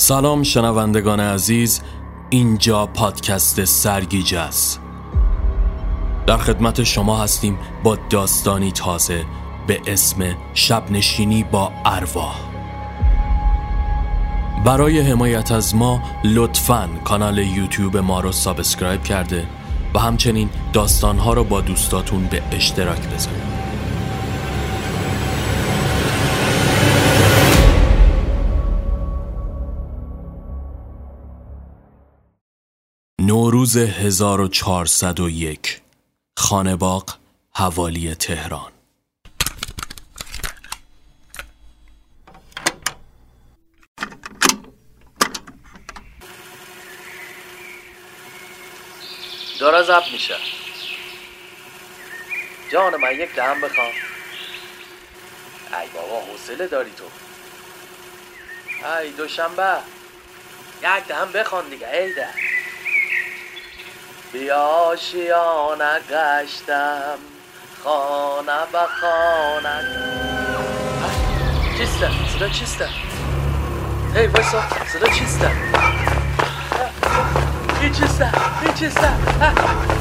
سلام شنوندگان عزیز اینجا پادکست سرگیجه است. در خدمت شما هستیم با داستانی تازه به اسم شب نشینی با ارواح. برای حمایت از ما لطفا کانال یوتیوب ما رو subscribe کرده و همچنین داستانها رو با دوستاتون به اشتراک بذارید. نوروز 1401 خانباق حوالی تهران. داره زب میشه. جان من یک دهم بخوام. ای بابا حوصله داری تو. ای دوشنبه یک دهم بخوان دیگه ای ده. بیا شیانه گشتم خانه به خانه. چیسته؟ صدا چیسته؟ هی وایسا صدا چیسته؟ این چیسته؟ این چیسته؟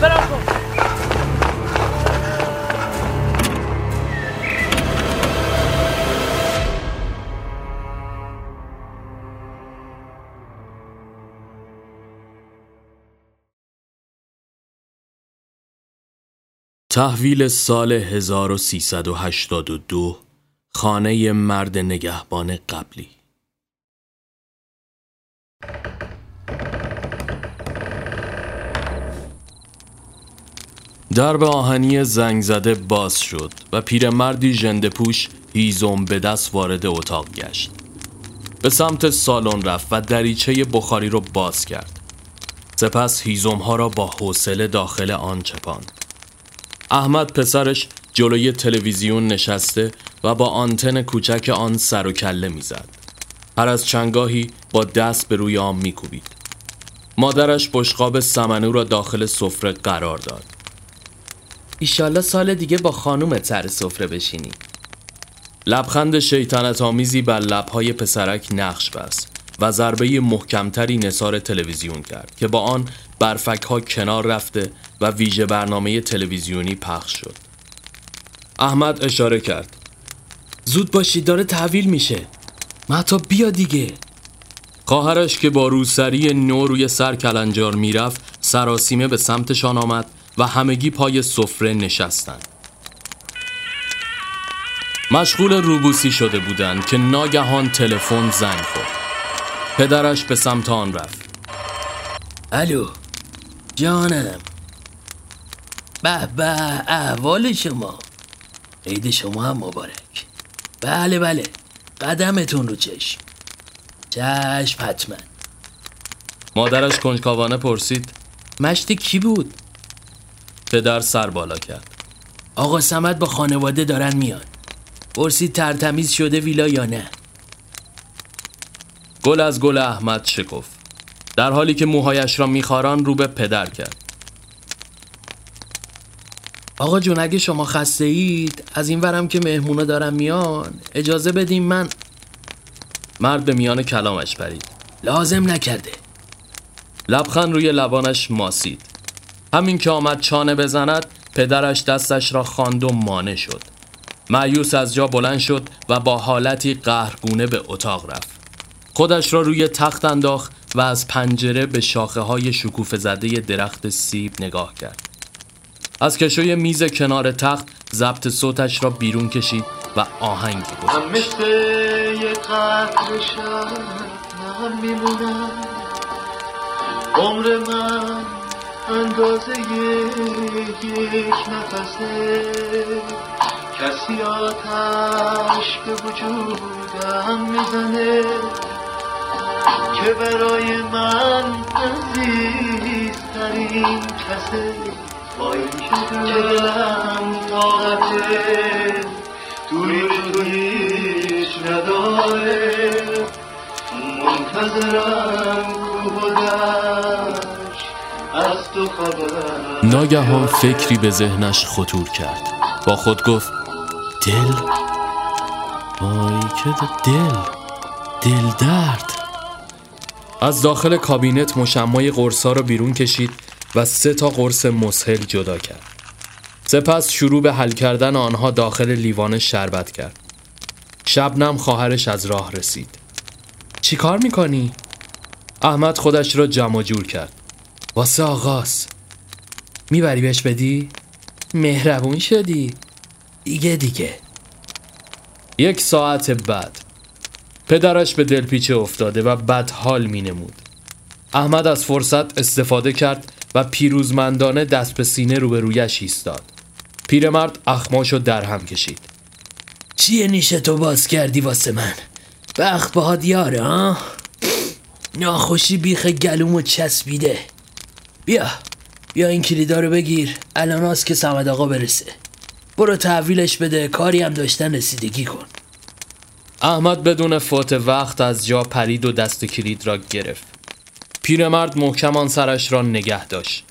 برام کن تحویل سال 1382 خانه مرد نگهبان قبلی. درب آهنی زنگ زده باز شد و پیرمردی ژنده پوش هیزم به دست وارد اتاق گشت. به سمت سالن رفت و دریچه بخاری رو باز کرد. سپس هیزم ها را با حوصله داخل آن چپاند. احمد پسرش جلوی تلویزیون نشسته و با آنتن کوچک آن سر و کله می‌زد. هر از چنگاهی با دست به روی آن میکوبید. مادرش بشقاب سمنو را داخل سفره قرار داد. ایشالله سال دیگه با خانومت سر سفره بشینی لبخند شیطنت آمیزی بر لبهای پسرک نقش بست و ضربه محکمتری نصار تلویزیون کرد که با آن برفک ها کنار رفته و ویژه برنامه تلویزیونی پخش شد. احمد اشاره کرد. زود باشید داره تحویل میشه. متا بیا دیگه. خواهرش که با روسری نو روی سر کلنجار می‌رفت سراسیمه به سمتشان آمد و همگی پای سفره نشستند. مشغول روبوسی شده بودند که ناگهان تلفن زنگ خورد. پدرش به سمت آن رفت. الو جانم. به به احوال شما. عید شما هم مبارک. بله بله. قدمتون رو چشم. چشم حتما. مادرش کنجکاوانه پرسید. مشت کی بود؟ پدر سر بالا کرد. آقا سمت با خانواده دارن میان. پرسید ترتمیز شده ویلا یا نه؟ گل از گل احمد شکفت. در حالی که موهایش را میخاران رو به پدر کرد. آقا جون اگه شما خسته اید از این ورم که مهمونا دارن میان اجازه بدیم من مرد به میان کلامش پرید. لازم نکرده. لبخند روی لبانش ماسید. همین که آمد چانه بزند پدرش دستش را خواند و مانع شد. معیوس از جا بلند شد و با حالتی قهرگونه به اتاق رفت. خودش را روی تخت انداخت و از پنجره به شاخه های شکوف زده درخت سیب نگاه کرد. از کشوی میز کنار تخت ضبط صوتش را بیرون کشید و شب میمونم. عمر من اندازه یک نفسه. کسی آتش به وجودم می‌زنه. که برای من عزیزترین کسه با این که دلم طاقته. توی تو هیچ نداره منتظرم کوه و دشت از تو خبر ناگهان فکری به ذهنش خطور کرد. با خود گفت دل؟ وای که دل دل. درد از داخل کابینت مشمای قرصا رو بیرون کشید و سه تا قرص مسهل جدا کرد. سپس شروع به حل کردن آنها داخل لیوان شربت کرد. شبنم خواهرش از راه رسید. چی کار می‌کنی؟ احمد خودش را جمع جور کرد. واسه آغاز. می‌بری بهش بدی؟ مهربون شدی. دیگه دیگه. یک ساعت بعد پدرش به دلپیچه افتاده و بد حال می نمود. احمد از فرصت استفاده کرد و پیروزمندانه دست به سینه روبرویش ایستاد. پیرمرد اخماشو در هم کشید. چیه نیشه تو باز کردی واسه من؟ بخ باهات یاره ها؟ ناخوشی بیخ گلومو چسبیده بیا بیا این کلیدا رو بگیر الان که سمد آقا برسه برو تحویلش بده کاری هم داشتن رسیدگی کن احمد بدون فوت وقت از جا پرید و دست کلید را گرفت. پیرمرد محکم آن سرش را نگه داشت.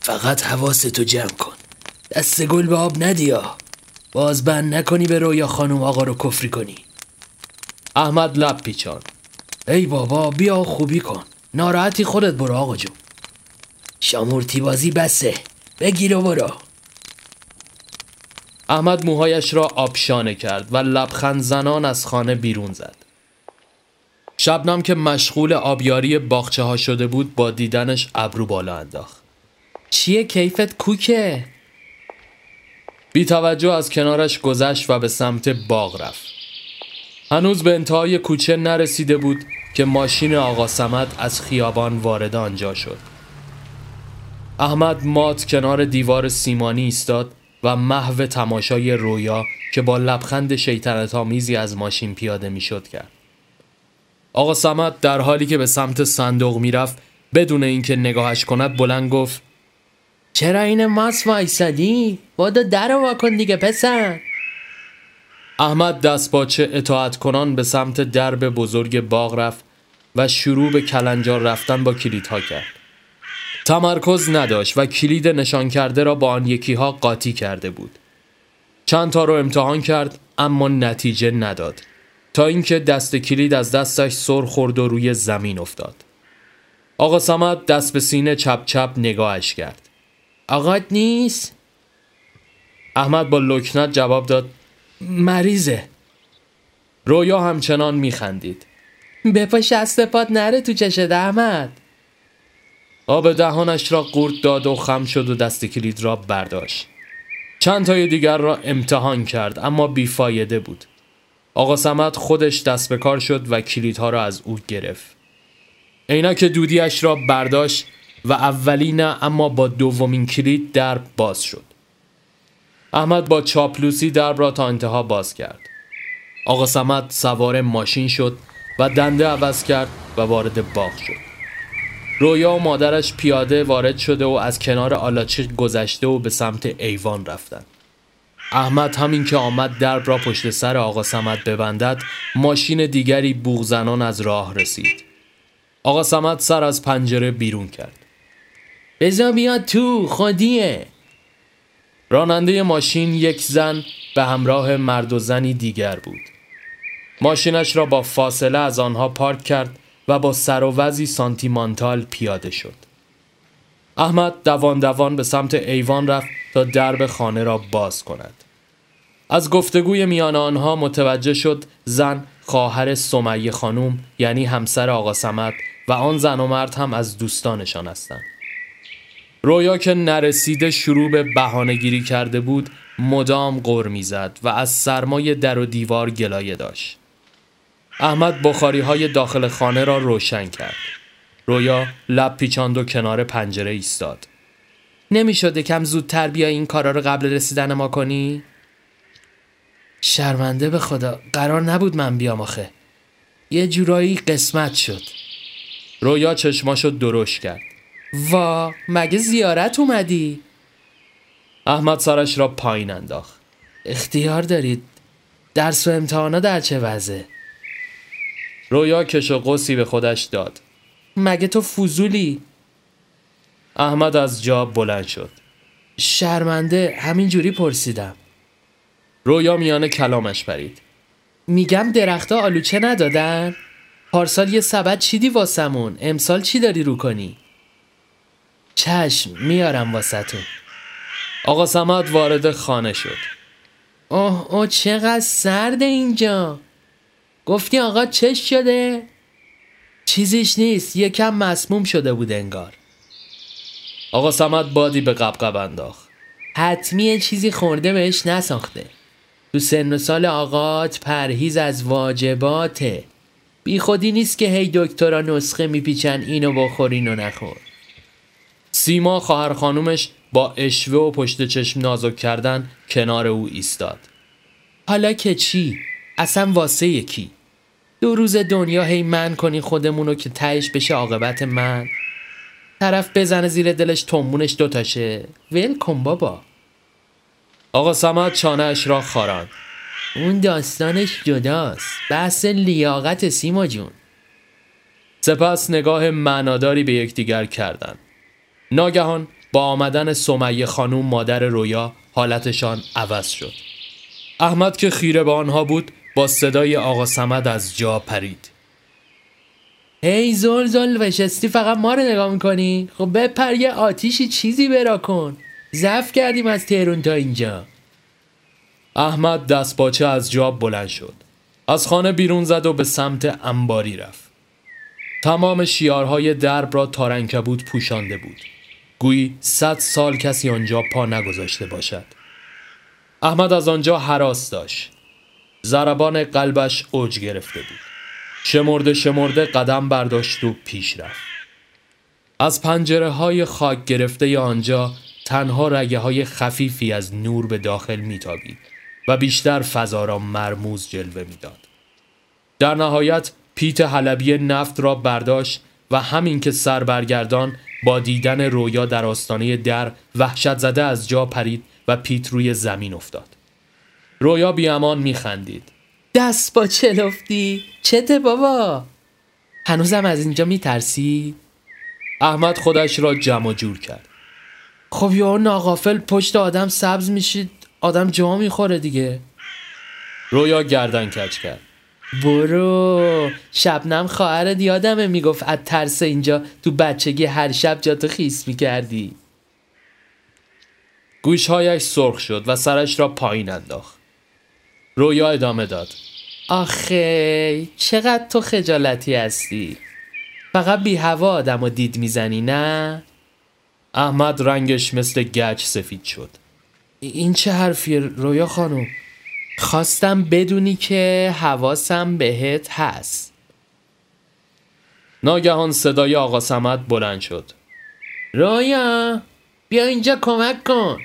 فقط حواستو جمع کن. دست گل به آب ندیا باز بند نکنی به رویا خانم آقا رو کفری کنی. احمد لب پیچان ای بابا بیا خوبی کن. ناراحتی خودت برو آقا جون. شامورتی بازی بسه. بگیر و برو. احمد موهایش را آبشانه کرد و لبخند زنان از خانه بیرون زد. شبنم که مشغول آبیاری باغچه ها شده بود با دیدنش ابرو بالا انداخت. چیه کیفت کوکه؟ بی توجه از کنارش گذشت و به سمت باغ رفت. هنوز به انتهای کوچه نرسیده بود که ماشین آقا سمد از خیابان وارد آنجا شد. احمد مات کنار دیوار سیمانی ایستاد و محو تماشای رویا که با لبخند شیطنت آمیزی از ماشین پیاده می‌شد کرد. آقا سمد در حالی که به سمت صندوق می‌رفت بدون اینکه نگاهش کند بلند گفت چرا این ماس وایسادی؟ بادو در واکن دیگه پسر. احمد دست باچه اطاعت کنان به سمت درب بزرگ باغ رفت و شروع به کلنجار رفتن با کلیدها کرد. تمرکز نداشت و کلید نشان کرده را با آن یکیها قاطی کرده بود. چند تا رو امتحان کرد اما نتیجه نداد. تا اینکه دست کلید از دستش سر خورد و روی زمین افتاد. آقا سمت دست به سینه چپ چپ نگاهش کرد. آقات نیست؟ احمد با لکنت جواب داد مریضه. رویا همچنان میخندید. بپا شست پات نره تو چشت احمد. آب دهانش را قورت داد و خم شد و دست کلید را برداشت. چند تای دیگر را امتحان کرد اما بیفایده بود. آقا سمت خودش دست به کار شد و کلیدها را از او گرفت. عینک دودیش را برداشت و اولی نه اما با دومین کلید درب باز شد. احمد با چاپلوسی درب را تا انتها باز کرد. آقا سمت سوار ماشین شد و دنده عوض کرد و وارد باغ شد. رویا و مادرش پیاده وارد شده و از کنار آلاچیق گذشته و به سمت ایوان رفتند. احمد همین که آمد درب را پشت سر آقا سمت ببندد ماشین دیگری بوغزنان از راه رسید. آقا سمت سر از پنجره بیرون کرد. بزا بیاد تو خودیه. راننده ماشین یک زن به همراه مرد و زنی دیگر بود. ماشینش را با فاصله از آنها پارک کرد و با سر و وزی سانتیمانتال پیاده شد. احمد دوان دوان به سمت ایوان رفت تا درب خانه را باز کند. از گفتگوی میان آنها متوجه شد زن خواهر سمیه خانوم یعنی همسر آقا سمت و آن زن و مرد هم از دوستانشان هستند. رویا که نرسیده شروع به بهانهگیری کرده بود مدام غر می‌زد و از سرمای در و دیوار گلایه داشت. احمد بخاری های داخل خانه را روشن کرد. رویا لب پیچاند و کنار پنجره ایستاد. نمی‌شده کم زودتر بیا این کارا رو قبل رسیدن ما کنی؟ شرمنده به خدا قرار نبود من بیام آخه. یه جورایی قسمت شد. رویا چشماشو درشت کرد. وا مگه زیارت اومدی؟ احمد سرش را پایین انداخت. اختیار دارید. درس و امتحانا در چه وضعه؟ رویا کش و قوسی به خودش داد. مگه تو فضولی؟ احمد از جا بلند شد. شرمنده همینجوری پرسیدم. رویا میانه کلامش پرید. میگم درختها آلوچه ندادن؟ پارسال یه سبد چیدی واسمون؟ امسال چی داری رو کنی؟ چشم میارم واسهتون. آقا سمت وارد خانه شد. اوه اوه چقدر سرده اینجا. گفتی آقا چش شده؟ چیزیش نیست یکم مسموم شده بود انگار. آقا سمت بادی به قبقب انداخت. حتمی چیزی خورده بهش نساخته. تو سن و سال آقات پرهیز از واجباته. بی خودی نیست که هی دکترا نسخه میپیچن اینو بخور اینو نخور. سیما خواهر خانومش با اشوه و پشت چشم نازک کردن کنار او ایستاد. حالا که چی؟ اصلا واسه یکی. دو روز دنیا هی من کنی خودمونو که تهش بشه عاقبت من. طرف بزنه زیر دلش تنبونش دوتاشه ول کن بابا. آقا سمت چانهش را خاراند اون داستانش جداست. بحث لیاقت سیما جون. سپس نگاه معناداری به یکدیگر کردند ناگهان با آمدن سمیه خانوم مادر رویا حالتشان عوض شد. احمد که خیره به آنها بود با صدای آقا سمد از جا پرید. هی زل زل وشستی فقط ما رو نگاه می‌کنی؟ خب بپر یه آتیشی چیزی برا کن. زف کردیم از تهرون تا اینجا. احمد دست باچه از جا بلند شد. از خانه بیرون زد و به سمت انباری رفت. تمام شیارهای درب را تارنکبود پوشانده بود. گویی صد سال کسی آنجا پا نگذاشته باشد. احمد از آنجا حراس داشت. ضربان قلبش اوج گرفته بود شمرده شمرده قدم برداشت و پیش رفت از پنجره های خاک گرفته آنجا تنها رگه های خفیفی از نور به داخل میتابید و بیشتر فضا را مرموز جلوه می‌داد. در نهایت پیت حلبی نفت را برداشت و همین که سر برگردان با دیدن رویا در آستانه در وحشت زده از جا پرید و پیت روی زمین افتاد. رویا بیامان میخندید. دست با چلفتی چته بابا هنوزم از اینجا میترسی احمد خودش را جمع جور کرد. خب یا ناغافل پشت آدم سبز میشید آدم جا می‌خوره دیگه رویا گردن کج کرد. برو شبنم خواهرت یادمه می‌گفت از ترس اینجا تو بچگی هر شب جاتو خیس می‌کردی گوشهایش سرخ شد و سرش را پایین انداخت. رویا ادامه داد. آخه چقدر تو خجالتی هستی فقط بی هوا آدم رو دید می‌زنی نه احمد رنگش مثل گچ سفید شد. این چه حرفیه رویا خانم خواستم بدونی که حواسم بهت هست ناگهان صدای آقا سمت بلند شد. رویا بیا اینجا کمک کن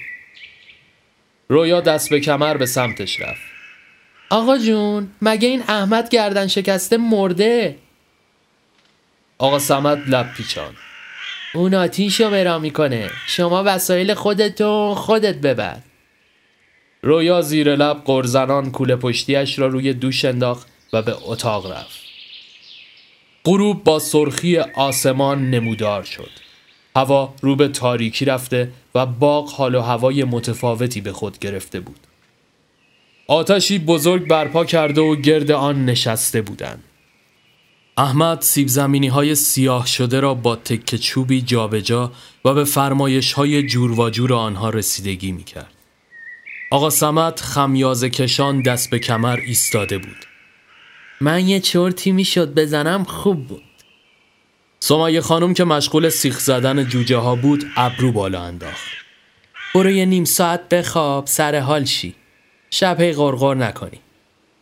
رویا دست به کمر به سمتش رفت. آقا جون مگه این احمد گردن شکسته مرده آقا سمت لب پیچان. اون آتیش رو برا می‌کنه شما وسایل خودتو خودت ببر رویا زیر لب قرزنان کوله پشتیش را روی دوش انداخت و به اتاق رفت. غروب با سرخی آسمان نمودار شد. هوا رو به تاریکی رفته و باغ حال و هوای متفاوتی به خود گرفته بود. آتشی بزرگ برپا کرده و گرد آن نشسته بودند. احمد سیب زمینی های سیاه شده را با تکه چوبی جابجا و به فرمایش های جور و جور آنها رسیدگی می کرد. آقا سمت خمیازه کشان دست به کمر ایستاده بود. من یه چرتی می‌شد بزنم خوب بود سمیه خانم که مشغول سیخ زدن جوجه ها بود ابرو بالا انداخت. برو یه نیم ساعت بخواب سر حال شی شب هی غرغر نکنی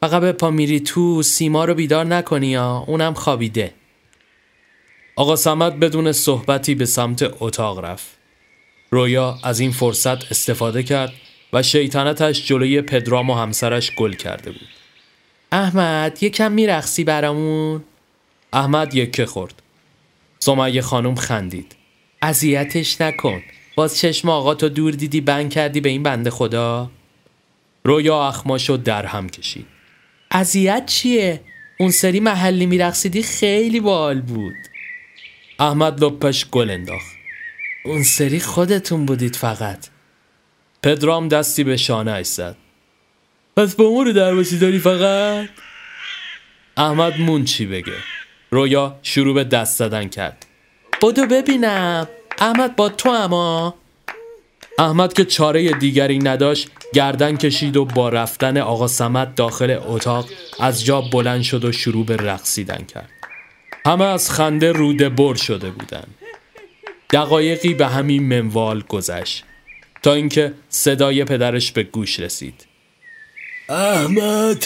فقط به پا میری تو سیما رو بیدار نکنی یا اونم خوابیده آقا سمت بدون صحبتی به سمت اتاق رفت. رویا از این فرصت استفاده کرد و شیطنتش جلوی پدرام و همسرش گل کرده بود. احمد یه کم میرخصی برامون احمد یکه خورد. سمیه خانم خندید. اذیتش نکن باز چشم آقا تو دور دیدی بند کردی به این بنده خدا رویا اخماشو در هم کشید. اذیت چیه اون سری محلی میرقصیدی خیلی بال بود احمد لپش گل انداخت. اون سری خودتون بودید فقط پدرام دستی به شانه زد. پس با ما رو درواسی داری فقط؟ احمد مون چی بگه رویا شروع به دست زدن کرد بدو ببینم احمد با تو اما احمد که چاره دیگری نداشت گردن کشید و با رفتن آقا سمت داخل اتاق از جا بلند شد و شروع به رقصیدن کرد. همه از خنده روده بر شده بودند دقایقی به همین منوال گذشت تا اینکه صدای پدرش به گوش رسید. احمد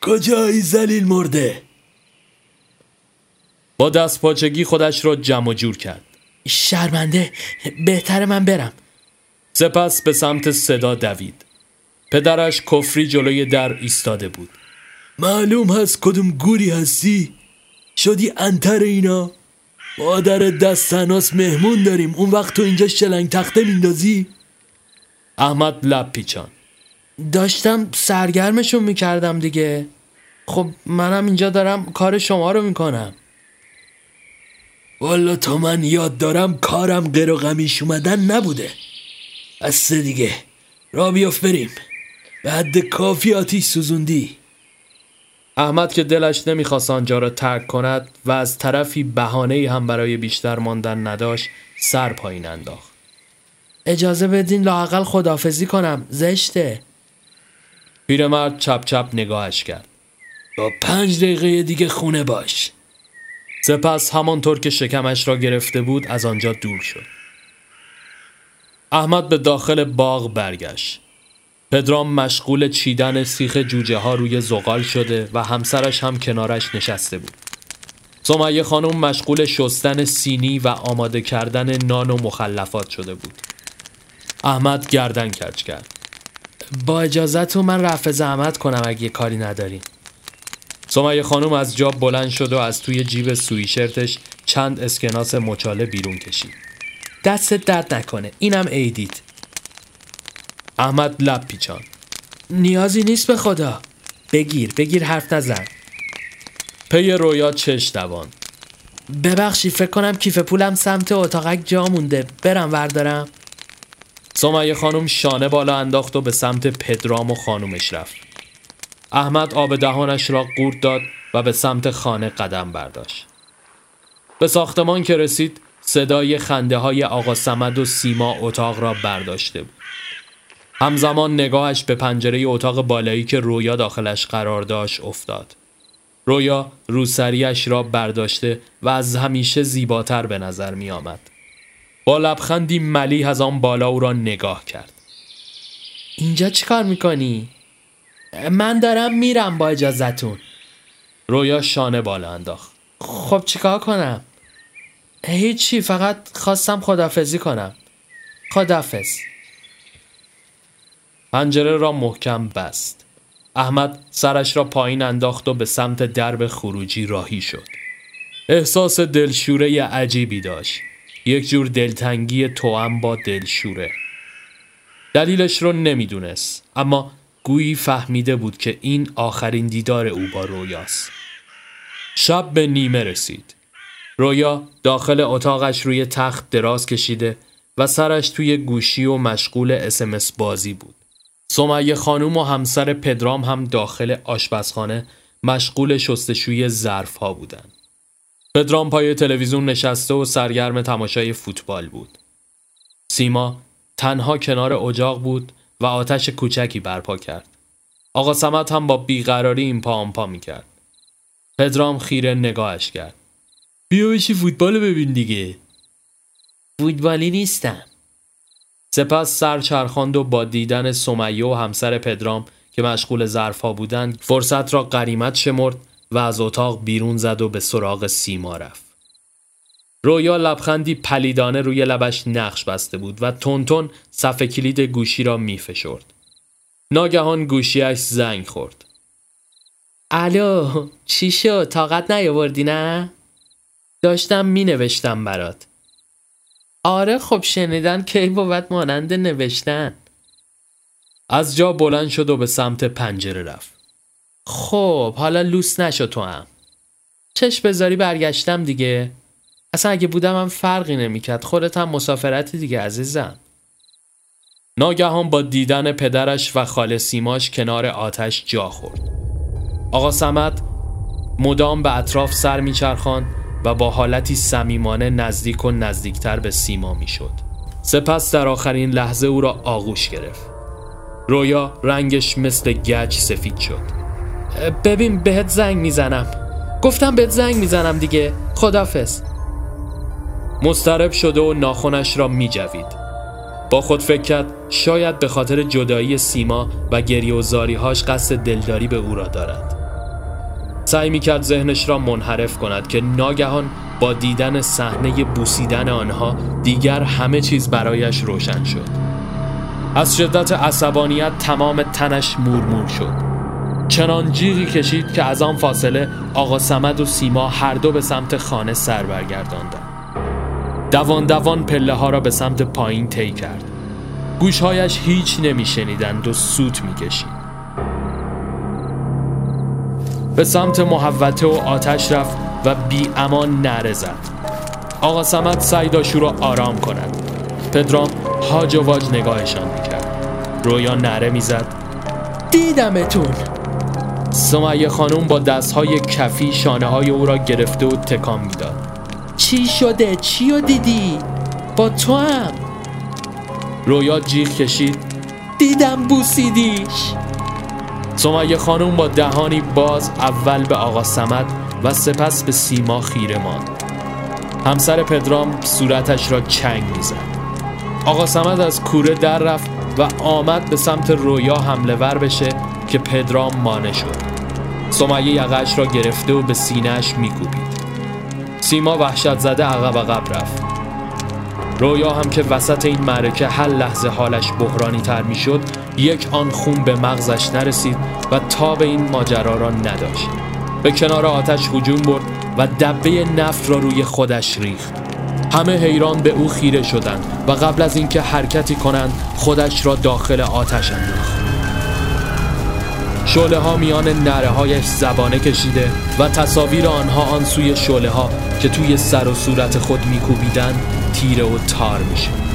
کجایی زلیل مرده؟ با دست پاچگی خودش را جمع و جور کرد. شرمنده بهتر من برم. سپس به سمت صدا دوید. پدرش کفری جلوی در ایستاده بود. معلوم هست کدوم گوری هستی؟ شدی انتر اینا؟ مادر دست مهمون داریم. اون وقت تو اینجا شلنگ تخته میندازی؟ احمد لب پیچان. داشتم سرگرمشون می‌کردم دیگه. خب منم اینجا دارم کار شما رو می‌کنم. والا تا من یاد دارم کارم غیر و غمیش اومدن نبوده. از دیگه. را بیاف بریم. به حد کافی آتیش سوزوندی. احمد که دلش نمی‌خواست آنجا را ترک کند و از طرفی بهانه هم برای بیشتر ماندن نداشت سر پایین انداخت. اجازه بدین لاقل خدافزی کنم. زشته. پیرمرد چپ چپ نگاهش کرد. با پنج دقیقه دیگه خونه باش. سپس همانطور که شکمش را گرفته بود از آنجا دور شد. احمد به داخل باغ برگشت. پدرام مشغول چیدن سیخ جوجه ها روی زغال شده و همسرش هم کنارش نشسته بود. سمیه خانم مشغول شستن سینی و آماده کردن نان و مخلفات شده بود. احمد گردن کج کرد. با اجازتون من رفع زحمت کنم اگه کاری ندارین سمیه خانم از جاب بلند شد و از توی جیب سویشرتش چند اسکناس مچاله بیرون کشید. دست درد نکنه. اینم عیدید احمد لب پیچان نیازی نیست به خدا. بگیر بگیر حرف نزن. پی رویا چش دوان. ببخشی فکر کنم کیف پولم سمت اتاقک جا مونده. برم وردارم. سمیه خانم شانه بالا انداخت و به سمت پدرام و خانومش رفت. احمد آب دهانش را قورت داد و به سمت خانه قدم برداشت. به ساختمان که رسید صدای خنده های آقا سمد و سیما اتاق را برداشته بود همزمان نگاهش به پنجره اتاق بالایی که رویا داخلش قرار داشت افتاد رویا روسریش را برداشته و از همیشه زیباتر به نظر می آمد. با لبخندی ملی از آن بالا او را نگاه کرد اینجا چیکار می‌کنی؟ من دارم میرم با اجازتون رویا شانه بالا انداخت خب چیکار کنم؟ هیچی فقط خواستم خدافزی کنم. خدافز پنجره را محکم بست. احمد سرش را پایین انداخت و به سمت درب خروجی راهی شد. احساس دلشوره عجیبی داشت. یک جور دلتنگی توام با دلشوره. دلیلش رو نمی‌دونست اما گویی فهمیده بود که این آخرین دیدار او با رویاست. شب به نیمه رسید. رویا داخل اتاقش روی تخت دراز کشیده و سرش توی گوشی و مشغول اسمس بازی بود سمیه خانوم و همسر پدرام هم داخل آشپزخانه مشغول شستشوی ظرف ها بودند. پدرام پای تلویزیون نشسته و سرگرم تماشای فوتبال بود. سیما تنها کنار اجاق بود و آتش کوچکی برپا کرد. آقا سمت هم با بیقراری این پا آن پا می کرد. پدرام خیره نگاهش کرد. بیا بشی فوتبال ببین دیگه. فوتبالی نیستم. سپس سر چرخاند و با دیدن سمیه و همسر پدرام که مشغول ظرفها بودند فرصت را قریمت شمرد و از اتاق بیرون زد و به سراغ سیما رفت. رویا لبخندی پلیدانه روی لبش نقش بسته بود و تونتون صف کلید گوشی را میفشرد. ناگهان گوشیش زنگ خورد. الو چی شد؟ طاقت نیاوردی نه؟ داشتم می نوشتم برات. آره خب شنیدن کی بود مانند نوشتن. از جا بلند شد و به سمت پنجره رفت. خب حالا لوس نشو تو هم. چش بذاری برگشتم دیگه. اصلا اگه بودم هم فرقی نمی‌کرد. خودت هم مسافرت دیگه عزیزم. ناگهان با دیدن پدرش و خاله سیماش کنار آتش جا خورد. آقا سمت مدام به اطراف سر میچرخاند. و با حالتی صمیمانه نزدیک و نزدیکتر به سیما می‌شد. سپس در آخرین لحظه او را آغوش گرفت. رویا رنگش مثل گچ سفید شد. ببین بهت زنگ می‌زنم. گفتم بهت زنگ می‌زنم دیگه. خدافز. مسترب شده و ناخونش را میجوید. با خود فکر کرد شاید به خاطر جدایی سیما و گریه و زاریهاش قصد دلداری به او را دارد. سعی می کرد ذهنش را منحرف کند که ناگهان با دیدن صحنه بوسیدن آنها دیگر همه چیز برایش روشن شد. از شدت عصبانیت تمام تنش مورمور شد. چنان جیغی کشید که از آن فاصله آقا سمد و سیما هر دو به سمت خانه سر برگرداندند. دوان دوان پله ها را به سمت پایین طی کرد. گوشهایش هیچ نمیشنیدند و سوت می‌کشید. به سمت محوته و آتش رفت و بی امان نره زد. آقا سمت سعی داشت را آرام کند. پدرام هاج و واج نگاهشان می‌کرد. رویا نره می‌زد. دیدمتون. سمیه خانوم با دستهای کفی شانه های او را گرفته و تکان می‌داد. چی شده؟ چی رو دیدی؟ با تو هم. رویا جیغ کشید. دیدم بوسیدیش. سمیه خانوم با دهانی باز اول به آقا سمد و سپس به سیما خیره ماند. همسر پدرام صورتش را چنگ می‌زد. آقا سمد از کوره در رفت و آمد به سمت رویا حمله ور بشه که پدرام مانه شد. سمیه یقش را گرفته و به سینهش میکوبید. سیما وحشت زده عقب عقب رفت. رویا هم که وسط این معرکه هر لحظه حالش بحرانی تر می‌شد یک آن خون به مغزش نرسید و تا به این ماجرا را نداشت. به کنار آتش هجوم برد و دبه نفت را روی خودش ریخت. همه حیران به او خیره شدند و قبل از اینکه حرکتی کنند خودش را داخل آتش انداخت. شعله ها میان نره هایش زبانه کشیده و تصاویر آنها آن سوی شعله ها که توی سر و صورت خود میکوبیدند تیره و تار می‌شد.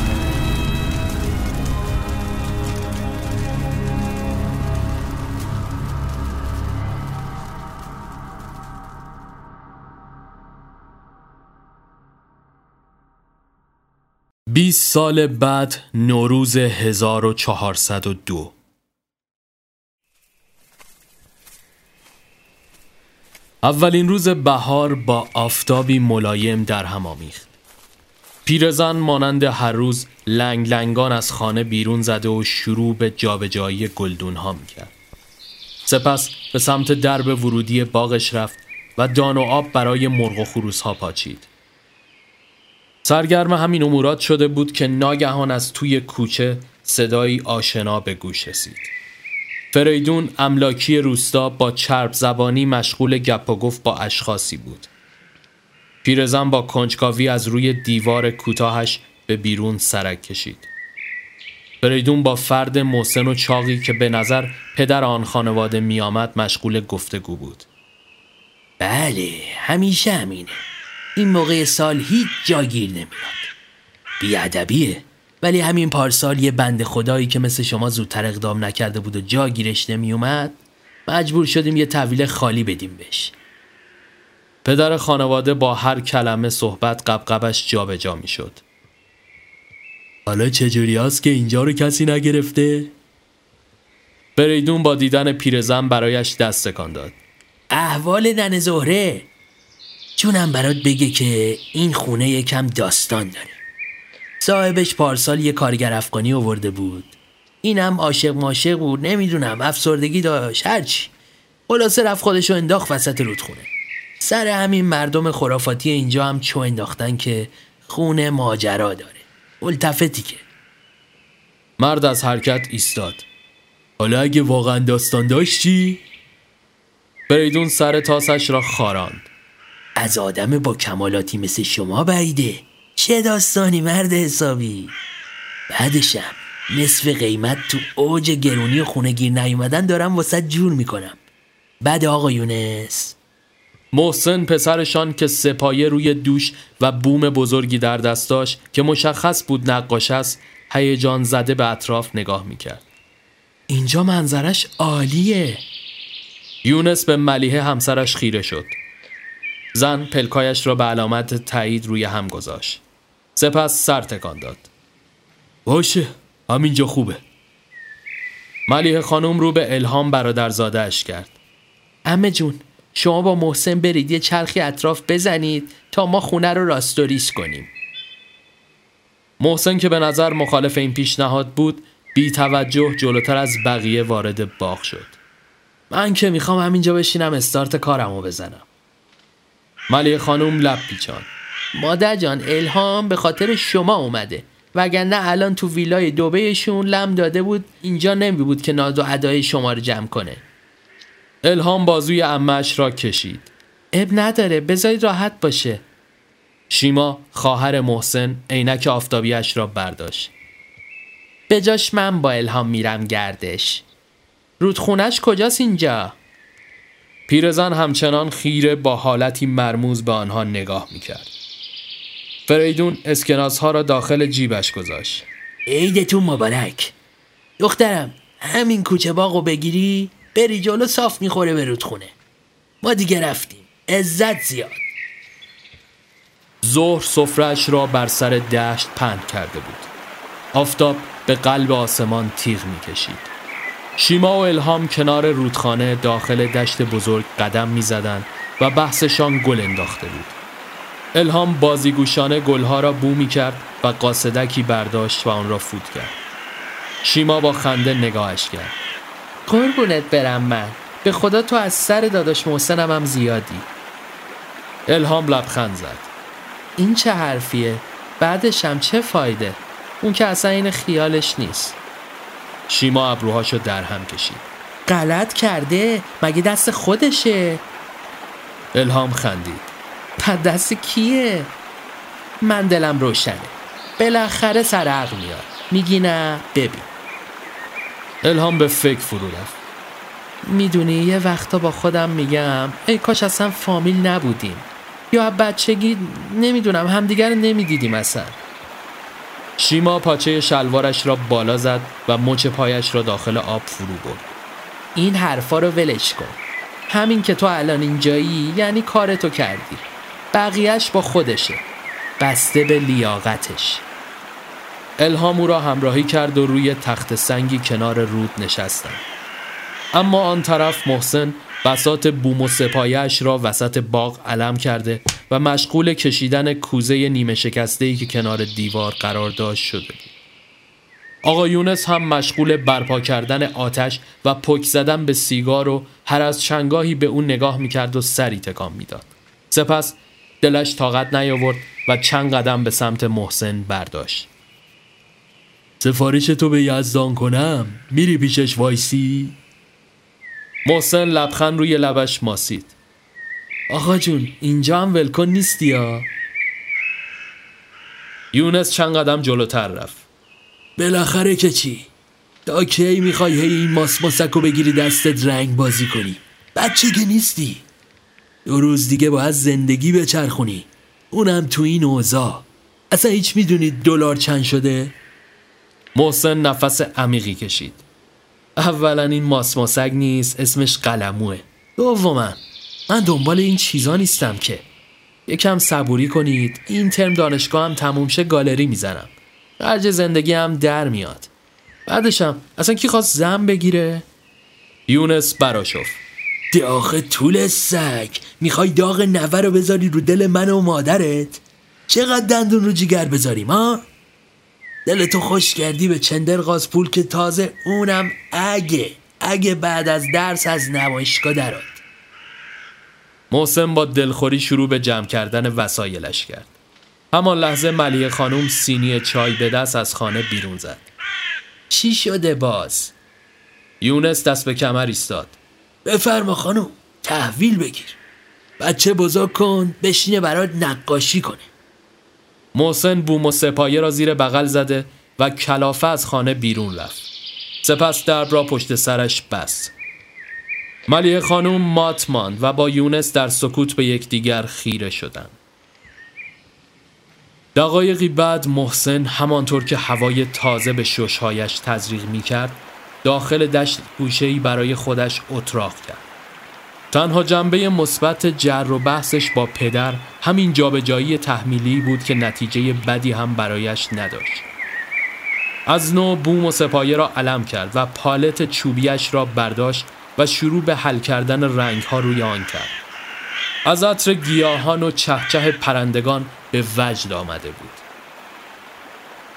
بیست سال بعد نوروز 1402 اولین روز بهار با آفتابی ملایم در هم آمیخت. پیرزن مانند هر روز لنگ لنگان از خانه بیرون زده و شروع به جابجایی گلدون ها می‌کرد. سپس به سمت درب ورودی باغش رفت و دان و آب برای مرغ و خروس ها پاچید. سرگرم همین امورات شده بود که ناگهان از توی کوچه صدایی آشنا به گوش رسید. فریدون املاکی روستا با چرب زبانی مشغول گپ و گفت با اشخاصی بود. پیرزن با کنجکاوی از روی دیوار کوتاهش به بیرون سرک کشید. فریدون با فرد محسن و چاقی که به نظر پدر آن خانواده می آمد مشغول گفتگو بود. بله همیشه همینه. این موقع سال هیچ جاگیر نمیاد. بیادبیه. ولی همین پارسال یه بند خدایی که مثل شما زودتر اقدام نکرده بود و جا گیرش نمیومد مجبور شدیم یه تحویل خالی بدیم بهش پدر خانواده با هر کلمه صحبت قبقبش جابجا می‌شد. حالا چجوری هست که اینجا رو کسی نگرفته؟ بریدون با دیدن پیرزن برایش دست داد. احوال نن زهره چونم برات بگه که این خونه یکم داستان داره. صاحبش پارسال یه کارگر افغانی آورده بود. اینم عاشق ماشق بود نمی‌دونم افسردگی داشت هرچی خلاصه رفت خودشو انداخت وسط رودخونه. سر همین مردم خرافاتی اینجا هم چو انداختن که خونه ماجرا داره. التفتی که. مرد از حرکت ایستاد. حالا اگه واقعا داستان داشت چی؟ بریدون سر تاسش را خاراند. از آدم با کمالاتی مثل شما بعیده چه داستانی مرد حسابی؟ بعدشم نصف قیمت تو اوج گرونی و خونه گیر نیومدن دارم واسه جور می‌کنم. بعد آقا یونس. محسن پسرشان که سپایه روی دوش و بوم بزرگی در دست داشت که مشخص بود نقاش است هیجان زده به اطراف نگاه می‌کرد. اینجا منظرش عالیه. یونس به ملیه همسرش خیره شد. زن پلکایش را به علامت تایید روی هم گذاشت. سپس سر تکان داد. باشه همینجا خوبه. ملیه خانم رو به الهام برادرزادهاش کرد. امه جون شما با محسن برید یه چرخی اطراف بزنید تا ما خونه رو راستوریش کنیم. محسن که به نظر مخالف این پیشنهاد بود بی توجه جلوتر از بقیه وارد باغ شد. من که می‌خوام همینجا بشینم استارت کارمو بزنم. ملیه خانم لب پیچان مادر جان الهام به خاطر شما اومده. وگرنه الان تو ویلای دوبهشون لم داده بود اینجا نمی بود که ناز و ادای شما رو جمع کنه. الهام بازوی امش را کشید. اب نداره بذارید راحت باشه. شیما خواهر محسن عینک آفتابیش را برداشت. به جاش من با الهام میرم گردش. رودخونش کجاست اینجا؟ پیرزن همچنان خیره با حالتی مرموز به آنها نگاه می‌کرد. فریدون اسکناس ها را داخل جیبش گذاشت. عیدتون مبارک. دخترم همین کوچه باغو بگیری بری جلو صاف می‌خوره به رودخونه. ما دیگه رفتیم. عزت زیاد. ظهر سفرش را بر سر دشت پهن کرده بود. آفتاب به قلب آسمان تیغ می‌کشید. شیما و الهام کنار رودخانه داخل دشت بزرگ قدم می‌زدند و بحثشان گل انداخته بود. الهام بازیگوشانه گلها را بو می کرد و قاصدکی برداشت و آن را فوت کرد. شیما با خنده نگاهش کرد. قربونت برم من. به خدا تو از سر داداش محسنم هم زیادی. الهام لبخند زد. این چه حرفیه؟ بعدش هم چه فایده؟ اون که اصلا این خیالش نیست. شیما ابروهاشو در هم کشید. غلط کرده؟ مگه دست خودشه؟ الهام خندید. پد دست کیه؟ من دلم روشنه. بالاخره سر عقل میاد. میگی نه؟ ببین. الهام به فکر فرو رفت. می‌دونی یه وقتا با خودم میگم ای کاش اصلا فامیل نبودیم. یا بچگی نمی‌دونم همدیگر نمی‌دیدیم اصلا. شیما پاچه شلوارش را بالا زد و مچ پایش را داخل آب فرو برد. این حرفا رو ولش کن. همین که تو الان اینجایی یعنی کارتو کردی. بقیهش با خودشه. بسته به لیاقتش. الهام او را همراهی کرد و روی تخت سنگی کنار رود نشستند اما آن طرف محسن بسات بوم و سپایش را وسط باغ علم کرده و مشغول کشیدن کوزه نیمه شکسته ای که کنار دیوار قرار داشت شده بود. آقا یونس هم مشغول برپا کردن آتش و پک زدن به سیگار و هر از چنگاهی به اون نگاه می‌کرد و سری تکان می‌داد. سپس دلش طاقت نیاورد و چند قدم به سمت محسن برداشت. سفارش تو به یزدان کنم میری پیشش وایسی؟ محسن لبخند روی لبش ماسید. آقا جون اینجا هم ولکن نیستی یا؟ یونس چند قدم جلوتر رفت. بالاخره که چی؟ تا کی می‌خوای هی این ماس ماسکو بگیری دستت رنگ بازی کنی؟ بچه که نیستی. دو روز دیگه باید زندگی بچرخونی. اونم تو این اوضاع. اصلا هیچ می‌دونید دلار چند شده؟ محسن نفس عمیقی کشید. اولا این ماسماسک نیست اسمش قلموه. دوما من دنبال این چیزا نیستم که. یکم صبوری کنید این ترم دانشگاه هم تموم شه گالری می‌زنم. خرج زندگی هم در میاد. بعدشم اصلا کی خواست زن بگیره؟ یونس براشفت داغ طول سگ. می‌خوای داغ نوه رو بذاری رو دل من و مادرت؟ چقدر دندون رو جیگر بذاریم ها؟ دلتو خوش کردی به چندر غاز پول که تازه اونم اگه اگه بعد از درس از نمایشگاه درات محسن با دلخوری شروع به جمع کردن وسایلش کرد. همان لحظه ملیه خانم سینی چای به دست از خانه بیرون زد. چی شده باز؟ یونس دست به کمر ایستاد. بفرما خانم تحویل بگیر. بچه بزرگ کن بشینه برات نقاشی کنه. محسن بوم و سپایه را زیر بغل زده و کلافه از خانه بیرون رفت. سپس درب را پشت سرش بست. ملیه خانوم مات ماند و با یونس در سکوت به یکدیگر خیره شدند. دقایقی بعد محسن همانطور که هوای تازه به ششهایش تزریق می کرد داخل دشت گوشه‌ای برای خودش اتراق کرد. تنها جنبه مثبت جر و بحثش با پدر همین جابجایی تحمیلی بود که نتیجه بدی هم برایش نداشت. از نو بوم و سپایه را علم کرد و پالت چوبیش را برداشت و شروع به حل کردن رنگ ها روی آن کرد. از عطر گیاهان و چهچه پرندگان به وجد آمده بود.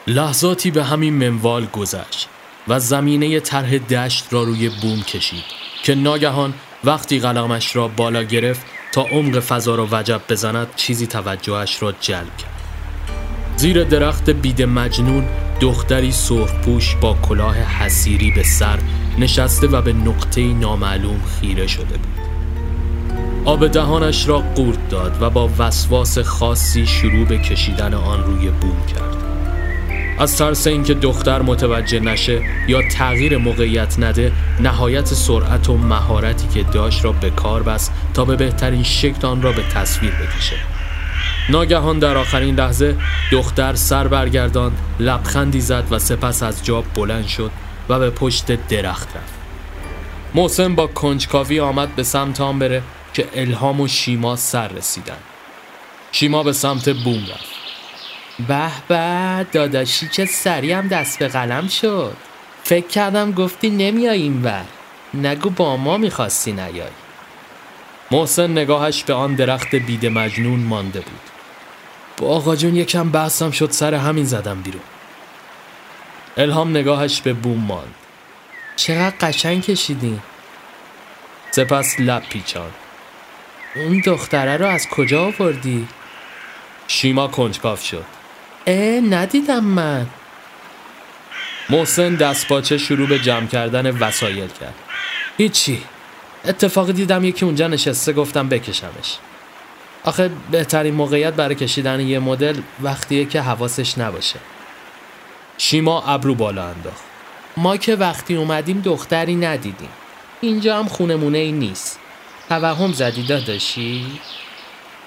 لحظاتی به همین منوال گذشت و زمینه طرح دشت را روی بوم کشید که ناگهان وقتی قلمش را بالا گرفت تا عمق فضا را وجب بزند چیزی توجهش را جلب کرد. زیر درخت بید مجنون دختری سرخپوش با کلاه حسیری به سر نشسته و به نقطه نامعلوم خیره شده بود. آب دهانش را قورت داد و با وسواس خاصی شروع به کشیدن آن روی بوم کرد. از ترس اینکه دختر متوجه نشه یا تغییر موقعیت نده نهایت سرعت و مهارتی که داشت را به کار بست تا به بهترین شکل آن را به تصویر بکشه. ناگهان در آخرین لحظه دختر سر برگرداند لبخندی زد و سپس از جا بلند شد و به پشت درخت رفت. محسن با کنجکاوی آمد به سمت آن بره که الهام و شیما سر رسیدن شیما به سمت بوم رفت. به به داداشی چه سریع هم دست به قلم شد. فکر کردم گفتی نمیای اینور نگو با ما می‌خواستی نیای. محسن نگاهش به آن درخت بید مجنون مانده بود. با آقا جون یکم بحثم شد سر همین زدم بیرون. الهام نگاهش به بوم ماند. چقدر قشنگ کشیدی. سپس لب پیچان. اون دختره رو از کجا آوردی؟ شیما کنجکاف شد. اه ندیدم من. محسن دستپاچه شروع به جمع کردن وسایل کرد. هیچی. اتفاقی دیدم یکی اونجا نشسته گفتم بکشمش. آخه بهترین موقعیت برای کشیدن یه مدل وقتیه که حواسش نباشه. شیما ابرو بالا انداخت. ما که وقتی اومدیم دختری ندیدیم. اینجا هم خونمونه ای نیست. توهم زدی داداشی؟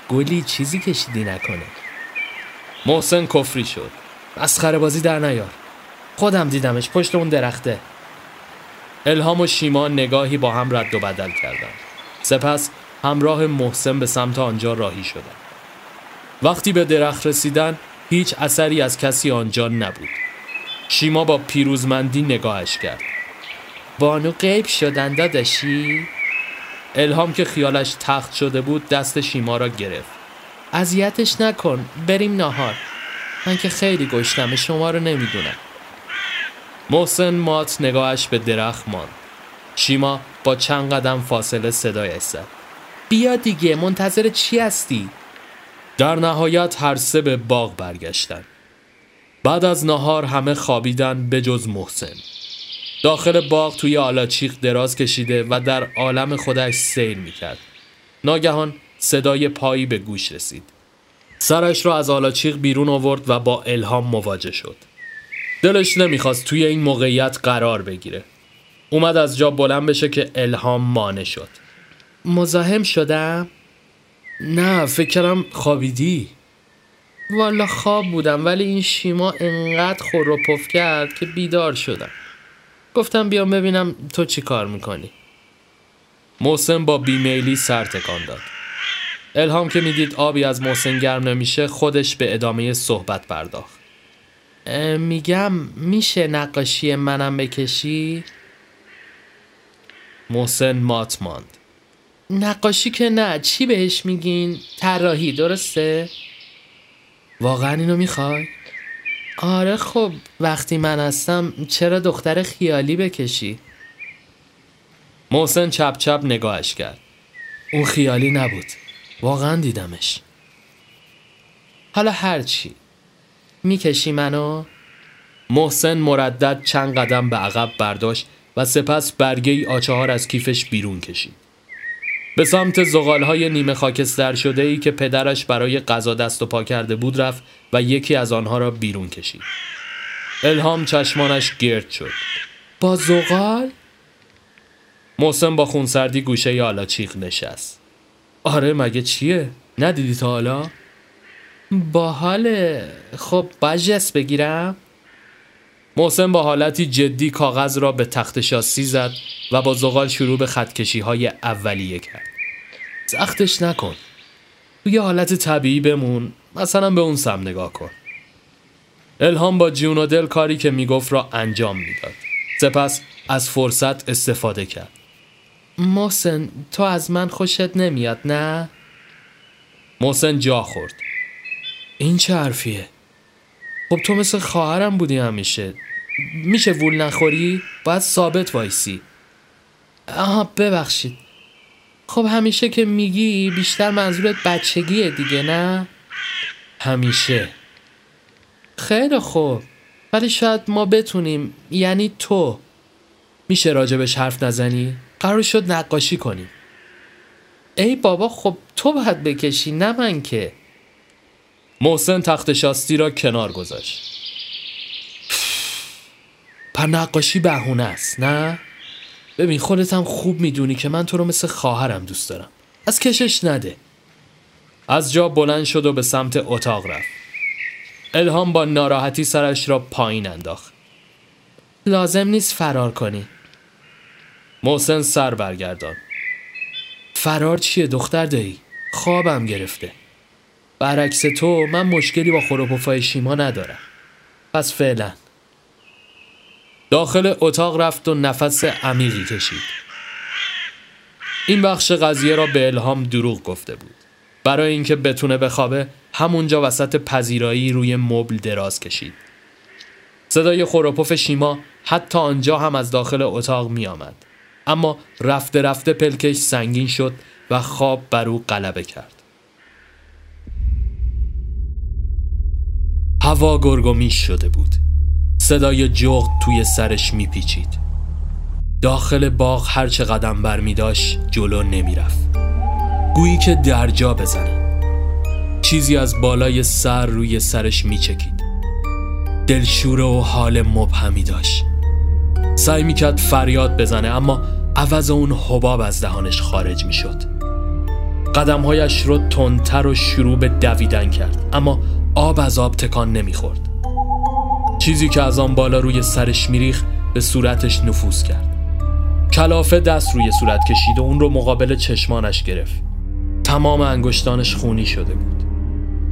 گلی چیزی کشیدی نکنه. محسن کفری شد. مسخره بازی در نیار. خودم دیدمش پشت اون درخته. الهام و شیما نگاهی با هم رد و بدل کردند. سپس همراه محسن به سمت آنجا راهی شدند. وقتی به درخت رسیدن هیچ اثری از کسی آنجا نبود. شیما با پیروزمندی نگاهش کرد. بانو غیب شدن داداشی؟ الهام که خیالش تخت شده بود دست شیما را گرفت. اذیتش نکن بریم ناهار من که خیلی گشتم شما رو نمی‌دونم. محسن مات نگاهش به درخت ماند. شیما با چند قدم فاصله صدایش زد. بیا دیگه منتظر چی هستی؟ در نهایت هر سه به باغ برگشتن. بعد از نهار همه خوابیدن به جز محسن. داخل باغ توی آلاچیق دراز کشیده و در عالم خودش سیر می‌کرد. ناگهان صدای پایی به گوش رسید. سرش را از آلاچیق بیرون آورد و با الهام مواجه شد. دلش نمی‌خواست توی این موقعیت قرار بگیره. اومد از جا بلند بشه که الهام مانع شد. مزاحم شدم؟ نه فکرم خوابیدی. والا خواب بودم ولی این شیما انقدر خور و پف کرد که بیدار شدم. گفتم بیام ببینم تو چی کار می‌کنی. محسن با بیمیلی سر تکان داد. الهام که می‌دید آبی از محسن گرم نمیشه خودش به ادامه صحبت پرداخت میگم میشه نقاشی منم بکشی؟ محسن مات ماند نقاشی که نه چی بهش میگین؟ طراحی درسته؟ واقعا اینو می‌خوای؟ آره خب وقتی من هستم چرا دختر خیالی بکشی؟ محسن چپ چپ نگاهش کرد اون خیالی نبود واقعا دیدمش حالا هرچی می‌کشی منو؟ محسن مردد چند قدم به عقب برداشت و سپس برگه ای آچهار از کیفش بیرون کشید. به سمت زغالهای نیمه خاکستر شده ای که پدرش برای غذا دست و پا کرده بود رفت و یکی از آنها را بیرون کشید. الهام چشمانش گرد شد. با زغال؟ محسن با خونسردی گوشه آلاچیق نشست. آره مگه چیه؟ ندیدی تا حالا؟ باحاله خب جست بگیرم. محسن با حالتی جدی کاغذ را به تخت شاسی زد و با زغال شروع به خطکشی های اولیه کرد. سختش نکن. توی حالت طبیعی بمون. مثلا به اون سم نگاه کن. الهام با جون و دل کاری که می‌گفت را انجام می‌داد. سپس از فرصت استفاده کرد. محسن تو از من خوشت نمیاد نه؟ محسن جا خورد این چه حرفیه؟ خب تو مثل خواهرم بودی همیشه میشه وول نخوری؟ باید ثابت وایسی آها ببخشید خب همیشه که میگی بیشتر منظورت بچگیه دیگه نه؟ همیشه خیلی خوب ولی شاید ما بتونیم یعنی تو میشه راجبش حرف نزنی؟ قرار شد نقاشی کنیم ای بابا خب تو باید بکشی نه من که. محسن تخت شاستی را کنار گذاشت. پر نقاشی بهونه است نه؟ ببین خودت هم خوب می‌دونی که من تو رو مثل خواهرم دوست دارم. از کشش نده. از جا بلند شد و به سمت اتاق رفت. الهام با ناراحتی سرش را پایین انداخت. لازم نیست فرار کنی. محسن سر برگردان. فرار چیه دختر دایی؟ خوابم گرفته. برعکس تو من مشکلی با خروپوفای شیما ندارم. پس فعلا. داخل اتاق رفت و نفس عمیقی کشید. این بخش قضیه را به الهام دروغ گفته بود. برای اینکه بتونه بخوابه همونجا وسط پذیرایی روی مبل دراز کشید. صدای خروپوف شیما حتی آنجا هم از داخل اتاق می آمد. اما رفته رفته پلکش سنگین شد و خواب بر او غلبه کرد. هوا گرگومیش شده بود. صدای جغد توی سرش میپیچید. داخل باغ هرچه قدم بر می داشت جلو نمی‌رفت گویی که درجا بزنه. چیزی از بالای سر روی سرش میچکید دلشوره و حال مبهمی داشت. سعی می‌کرد فریاد بزنه اما عوض اون حباب از دهانش خارج می‌شد. قدمهایش رو تندتر و شروع به دویدن کرد اما آب از آب تکان نمی‌خورد. چیزی که از آن بالا روی سرش میریخ به صورتش نفوذ کرد. کلافه دست روی صورت کشید و اون رو مقابل چشمانش گرفت. تمام انگشتانش خونی شده بود.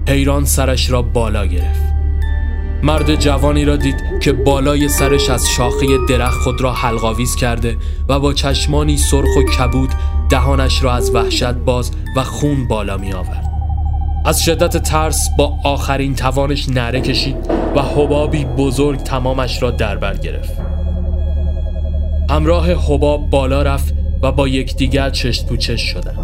حیران سرش را بالا گرفت. مرد جوانی را دید که بالای سرش از شاخه درخت خود را حلقاویز کرده و با چشمانی سرخ و کبود دهانش را از وحشت باز و خون بالا می آورد. از شدت ترس با آخرین توانش نره کشید و حبابی بزرگ تمامش را در بر گرفت. همراه حباب بالا رفت و با یکدیگر چشت پوچش شدند.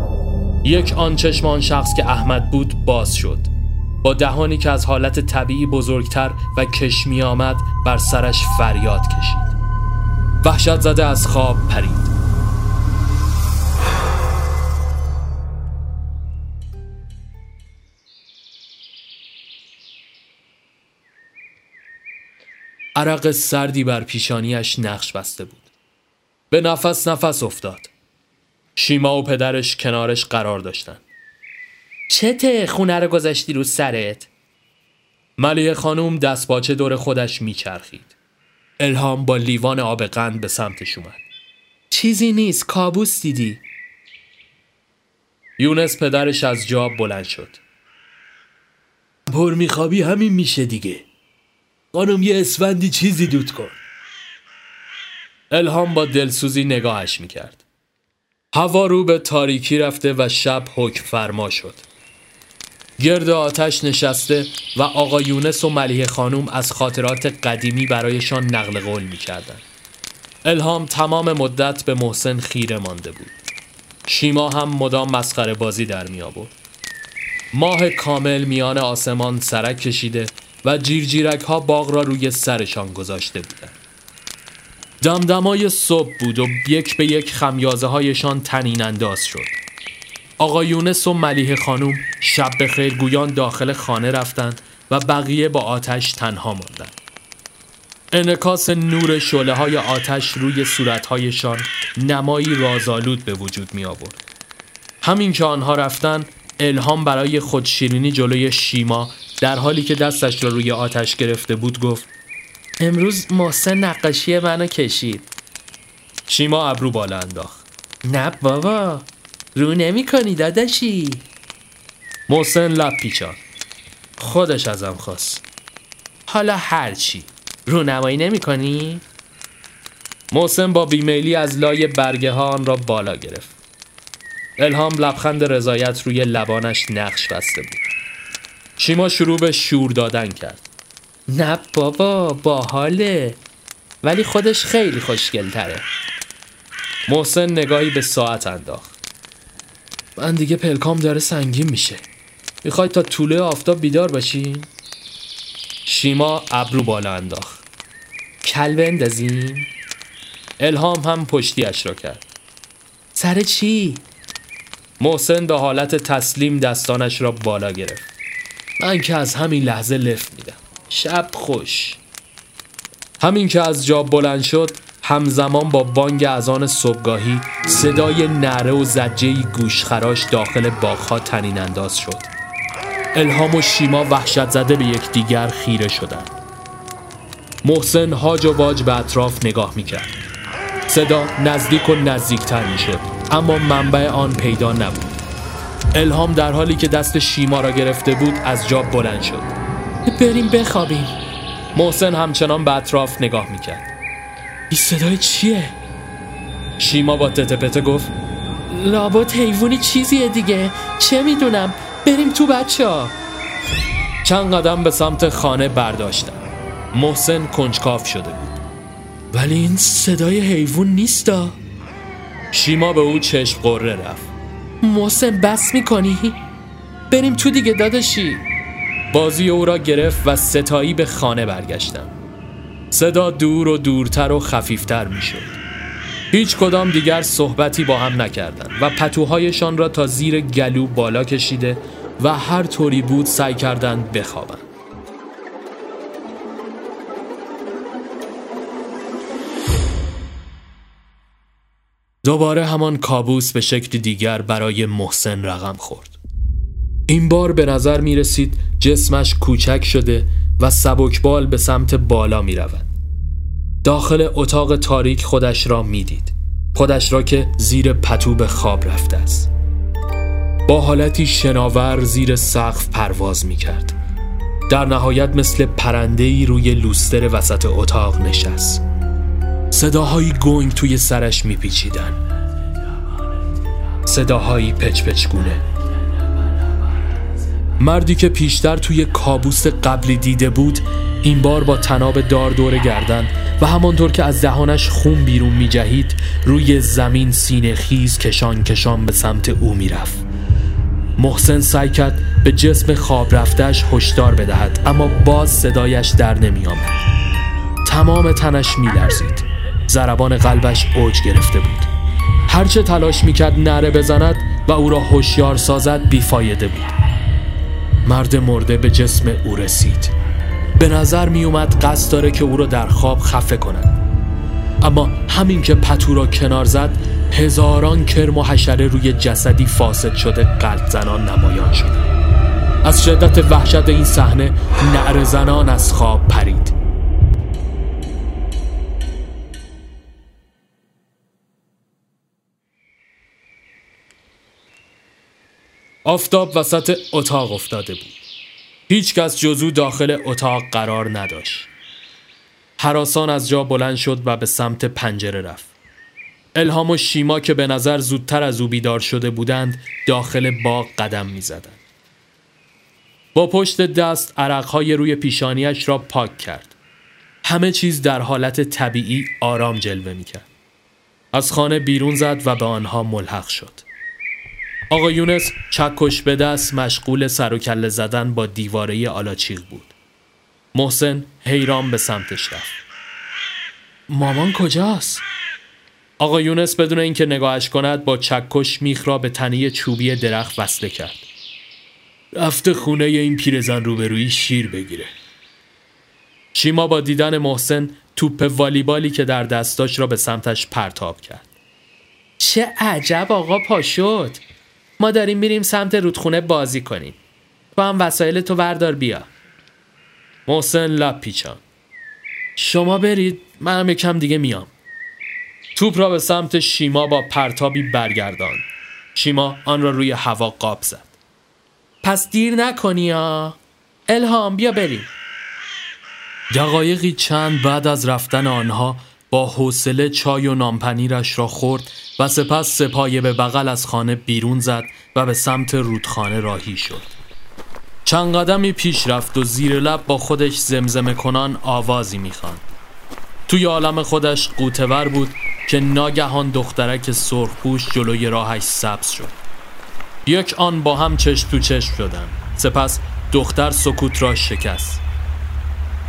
یک آن چشم آن شخص که احمد بود باز شد. با دهانی که از حالت طبیعی بزرگتر و کشمی آمد بر سرش فریاد کشید. وحشت زده از خواب پرید. عرق سردی بر پیشانیش نقش بسته بود. به نفس نفس افتاد. شیما و پدرش کنارش قرار داشتن چته خونه رو گذاشتی رو سرت؟ ملیه خانوم دست باچه دور خودش میچرخید. الهام با لیوان آب قند به سمتش اومد. چیزی نیست کابوس دیدی. یونس پدرش از جا بلند شد. پر میخوابی همین میشه دیگه. خانم یه اسفندی چیزی دود کن. الهام با دلسوزی نگاهش می‌کرد. هوا رو به تاریکی رفته و شب حکم فرما شد. گرد آتش نشسته و آقا یونس و ملیه خانوم از خاطرات قدیمی برایشان نقل قول می‌کردن الهام تمام مدت به محسن خیره مانده بود شیما هم مدام مسخره بازی در می آورد ماه کامل میان آسمان سرک کشیده و جیرجیرک ها باغ را روی سرشان گذاشته بودند. دمدمای صبح بود و یک به یک خمیازه هایشان تنین انداز شد. آقا یونس و ملیه خانوم شب به خیرگویان داخل خانه رفتند و بقیه با آتش تنها ماندند. انکاس نور شله های آتش روی صورتهایشان نمایی رازآلود به وجود می آورد. همین که آنها رفتن الهام برای خودشیرینی جلوی شیما در حالی که دستش را روی آتش گرفته بود گفت امروز محسن نقاشی منو کشید شیما ابرو بالا انداخت نه بابا رو نمی کنی داداشی محسن لب پیچان خودش ازم خواست. حالا هرچی رونمایی نمی کنی؟ محسن با بیمیلی از لای برگه ها آن را بالا گرفت. الهام لبخند رضایت روی لبانش نقش بسته بود. شیما شروع به شور دادن کرد. نه بابا باحاله. ولی خودش خیلی خوشگل تره محسن نگاهی به ساعت انداخت. من دیگه پلکام داره سنگین میشه. می‌خوای تا طوله آفتاب بیدار باشی؟ شیما ابرو بالا انداخت. کل بندازیم؟ الهام هم پشتیش را کرد. سر چی؟ محسن به حالت تسلیم دستانش را بالا گرفت. من که از همین لحظه لفت میدم. شب خوش. همین که از جا بلند شد همزمان با بانگ اذان صبحگاهی صدای نره و زجهی گوشخراش داخل باغها تنین انداز شد. الهام و شیما وحشت زده به یکدیگر خیره شدند. محسن هاج و واج به اطراف نگاه می‌کرد. صدا نزدیک و نزدیکتر می‌شد اما منبع آن پیدا نبود. الهام در حالی که دست شیما را گرفته بود از جا بلند شد. بریم بخوابیم. محسن همچنان به اطراف نگاه می‌کرد. این صدای چیه؟ شیما با تته گفت؟ لابد حیوانی چیزیه دیگه. چه می‌دونم؟ بریم تو بچه ها. چند قدم به سمت خانه برداشتم. محسن کنجکاف شده بود. ولی این صدای حیوان نیستا. شیما به او چشم قره رفت. محسن بس می‌کنی؟ بریم تو دیگه داداشی. بازی او را گرفت و ستایی به خانه برگشتم. صدا دور و دورتر و خفیفتر می‌شد. هیچ کدام دیگر صحبتی با هم نکردند و پتوهایشان را تا زیر گلو بالا کشیده و هر طوری بود سعی کردند بخوابند. دوباره همان کابوس به شکل دیگر برای محسن رقم خورد. این بار به نظر می رسید جسمش کوچک شده و سبکبال به سمت بالا می رود. داخل اتاق تاریک خودش را می دید. خودش را که زیر پتو به خواب رفته است. با حالتی شناور زیر سقف پرواز می کرد. در نهایت مثل پرندهی روی لوستر وسط اتاق نشست. صداهایی گنگ توی سرش میپیچیدن صداهایی پچ پچ گونه مردی که پیشتر توی کابوس قبلی دیده بود این بار با تناب دار دور گردن و همانطور که از دهانش خون بیرون میجهید روی زمین سینه خیز کشان کشان به سمت او می‌رفت. محسن سعی کرد به جسم خواب رفتش هشدار بدهد اما باز صدایش در نمی آمد. تمام تنش میلرزید. زربان قلبش اوج گرفته بود. هرچه تلاش می‌کرد نره بزند و او را هوشیار سازد بیفایده بود. مرد مرده به جسم او رسید. به نظر میومد قصد داره که او را در خواب خفه کند. اما همین که پتو را کنار زد هزاران کرم و حشره روی جسدی فاسد شده قلب زنان نمایان شد از شدت وحشت این صحنه نعر زنان از خواب پرید. آفتاب وسط اتاق افتاده بود. هیچ کس جزو داخل اتاق قرار نداشت. حراسان از جا بلند شد و به سمت پنجره رفت. الهام و شیما که به نظر زودتر از او بیدار شده بودند داخل باغ قدم می زدند. با پشت دست عرقهای روی پیشانیش را پاک کرد. همه چیز در حالت طبیعی آرام جلوه می کرد. از خانه بیرون زد و به آنها ملحق شد. آقا یونس چکش به دست مشغول سر و کله زدن با دیواره آلاچیق بود. محسن حیران به سمتش رفت. مامان کجاست؟ آقا یونس بدون اینکه نگاهش کند با چکش میخ را به تنه چوبی درخت وصله کرد. رفته خونه این پیرزن روبروی شیر بگیره. شیما با دیدن محسن توپ والیبالی که در دستاش را به سمتش پرتاب کرد. چه عجب آقا پا شد. ما داریم میریم سمت رودخونه بازی کنیم. تو هم وسایل تو وردار بیا. محسن لب پیچان شما برید منم یکم دیگه میام. توپ را به سمت شیما با پرتابی برگردان. شیما آن را روی هوا قاب زد. پس دیر نکنی ها؟ الهام بیا بریم. دقایقی چند بعد از رفتن آنها با حوصله چای و نامپنیرش را خورد و سپس سپایه به بغل از خانه بیرون زد و به سمت رودخانه راهی شد. چند قدمی پیش رفت و زیر لب با خودش زمزمه کنان آوازی می‌خواند. توی عالم خودش قوتور بود که ناگهان دخترک سرخپوش جلوی راهش سبز شد. یک آن با هم چشم تو چشم شدن سپس دختر سکوت را شکست.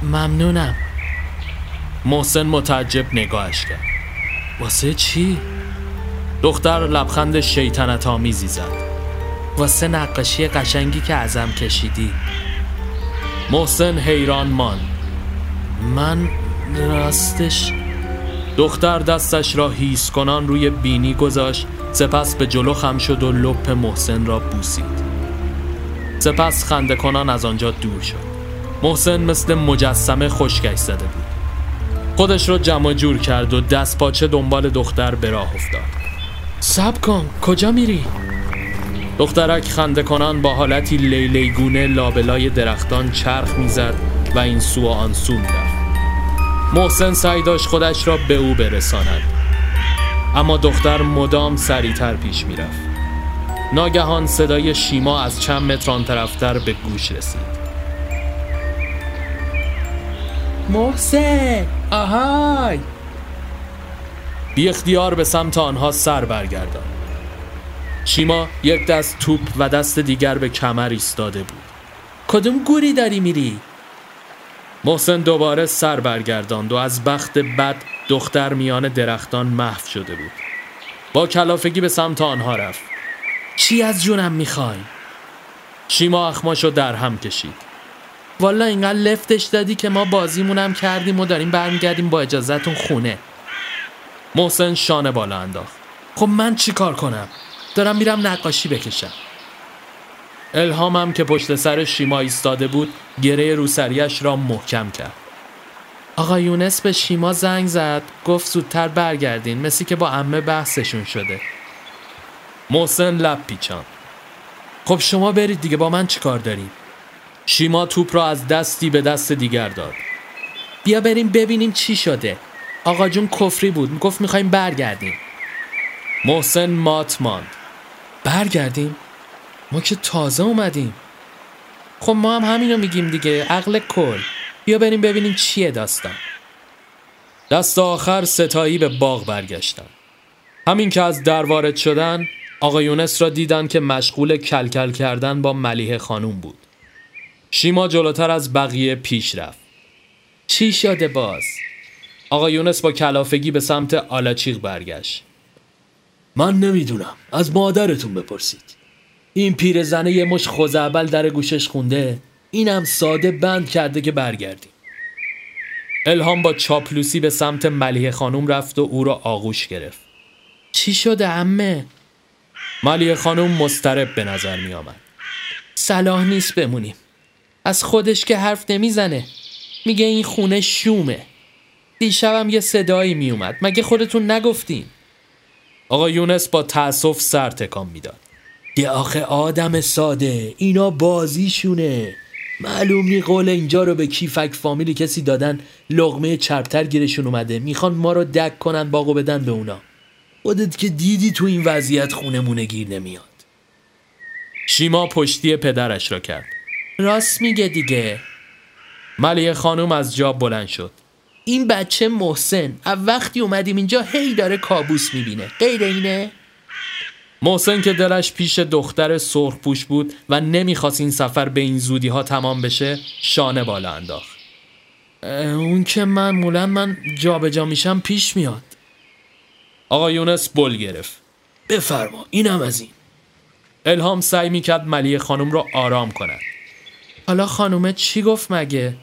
ممنونم. محسن متعجب نگاهش کرد. واسه چی؟ دختر لبخند شیطنت آمیزی زد. واسه نقاشی قشنگی که ازم کشیدی. محسن حیران ماند. من راستش دختر دستش را هیس کنان روی بینی گذاشت سپس به جلو خم شد و لپ محسن را بوسید. سپس خنده کنان از آنجا دور شد. محسن مثل مجسمه خشکش زده بود. خودش را جمع جور کرد و دست پاچه دنبال دختر به راه افتاد. سب کن کجا میری؟ دخترک خنده کنان با حالتی لیلیگونه لابلای درختان چرخ می‌زد و این سو و آن سو می‌رفت. محسن سعی داشت خودش را به او برساند. اما دختر مدام سریعتر پیش می‌رفت. ناگهان صدای شیما از چند متر آن طرفتر به گوش رسید. محسن! آهای! بی اختیار به سمت آنها سر برگردان. شیما یک دست توپ و دست دیگر به کمر ایستاده بود. کدوم گوری داری میری؟ محسن دوباره سر برگرداند و از بخت بد دختر میان درختان محو شده بود. با کلافگی به سمت آنها رفت. چی از جونم می‌خوای؟ شیما اخماشو در هم کشید. والا اینقدر لفتش دادی که ما بازیمونم کردیم و داریم برمیگردیم با اجازهتون خونه. محسن شانه بالا انداخت. خب من چی کار کنم؟ دارم میرم نقاشی بکشم. الهامم که پشت سر شیما ایستاده بود گره روسریش را محکم کرد. آقا یونس به شیما زنگ زد گفت زودتر برگردین مثل که با امه بحثشون شده. محسن لب پیچان خب شما برید دیگه با من چیکار داریم شیما توپ را از دستی به دست دیگر داد. بیا بریم ببینیم چی شده. آقا جون کفری بود. گفت می‌خوایم برگردیم. محسن مات ماند. برگردیم؟ ما که تازه اومدیم. خب ما هم همینو میگیم دیگه. عقل کل. بیا بریم ببینیم چیه داستان. دست آخر ستایی به باغ برگشتن. همین که از در وارد شدن آقا یونس را دیدن که مشغول کلکل کردن با ملیه خانوم بود. شیما جلوتر از بقیه پیش رفت. چی شده باز؟ آقا یونس با کلافگی به سمت آلاچیق برگشت. من نمی‌دونم. از مادرتون بپرسید. این پیرزنه یه مش خوزعبل در گوشش خونده اینم ساده بند کرده که برگردیم. الهام با چاپلوسی به سمت ملیه خانوم رفت و او را آغوش گرفت. چی شده امه؟ ملیه خانوم مسترب به نظر می آمد صلاح نیست بمونیم. از خودش که حرف نمی‌زنه. میگه این خونه شومه. دیشبم یه صدایی میومد. مگه خودتون نگفتین؟ آقا یونس با تأسف سر تکان می‌داد. یه آخه آدم ساده. اینا بازیشونه. معلوم نی قول اینجا رو به کیفک فامیلی کسی دادن. لغمه چربتر گیرشون اومده. می‌خوان ما رو دک کنن باقو بدن به اونا. خودت که دیدی تو این وضعیت خونمونه گیر نمیاد. شیما پشتی پدرش را کرد. راست میگه دیگه. ملیه خانوم از جا بلند شد. این بچه محسن از وقتی اومدیم اینجا هی داره کابوس می‌بینه. غیر اینه؟ محسن که دلش پیش دختر سرخپوش بود و نمی‌خواست این سفر به این زودی ها تمام بشه شانه بالا انداخت. اون که معمولا من جابجا جا میشم پیش میاد. آقا یونس بل گرفت. بفرما اینم از این. الهام سعی می‌کرد ملیه خانم رو آرام کند. حالا خانومه چی گفت مگه؟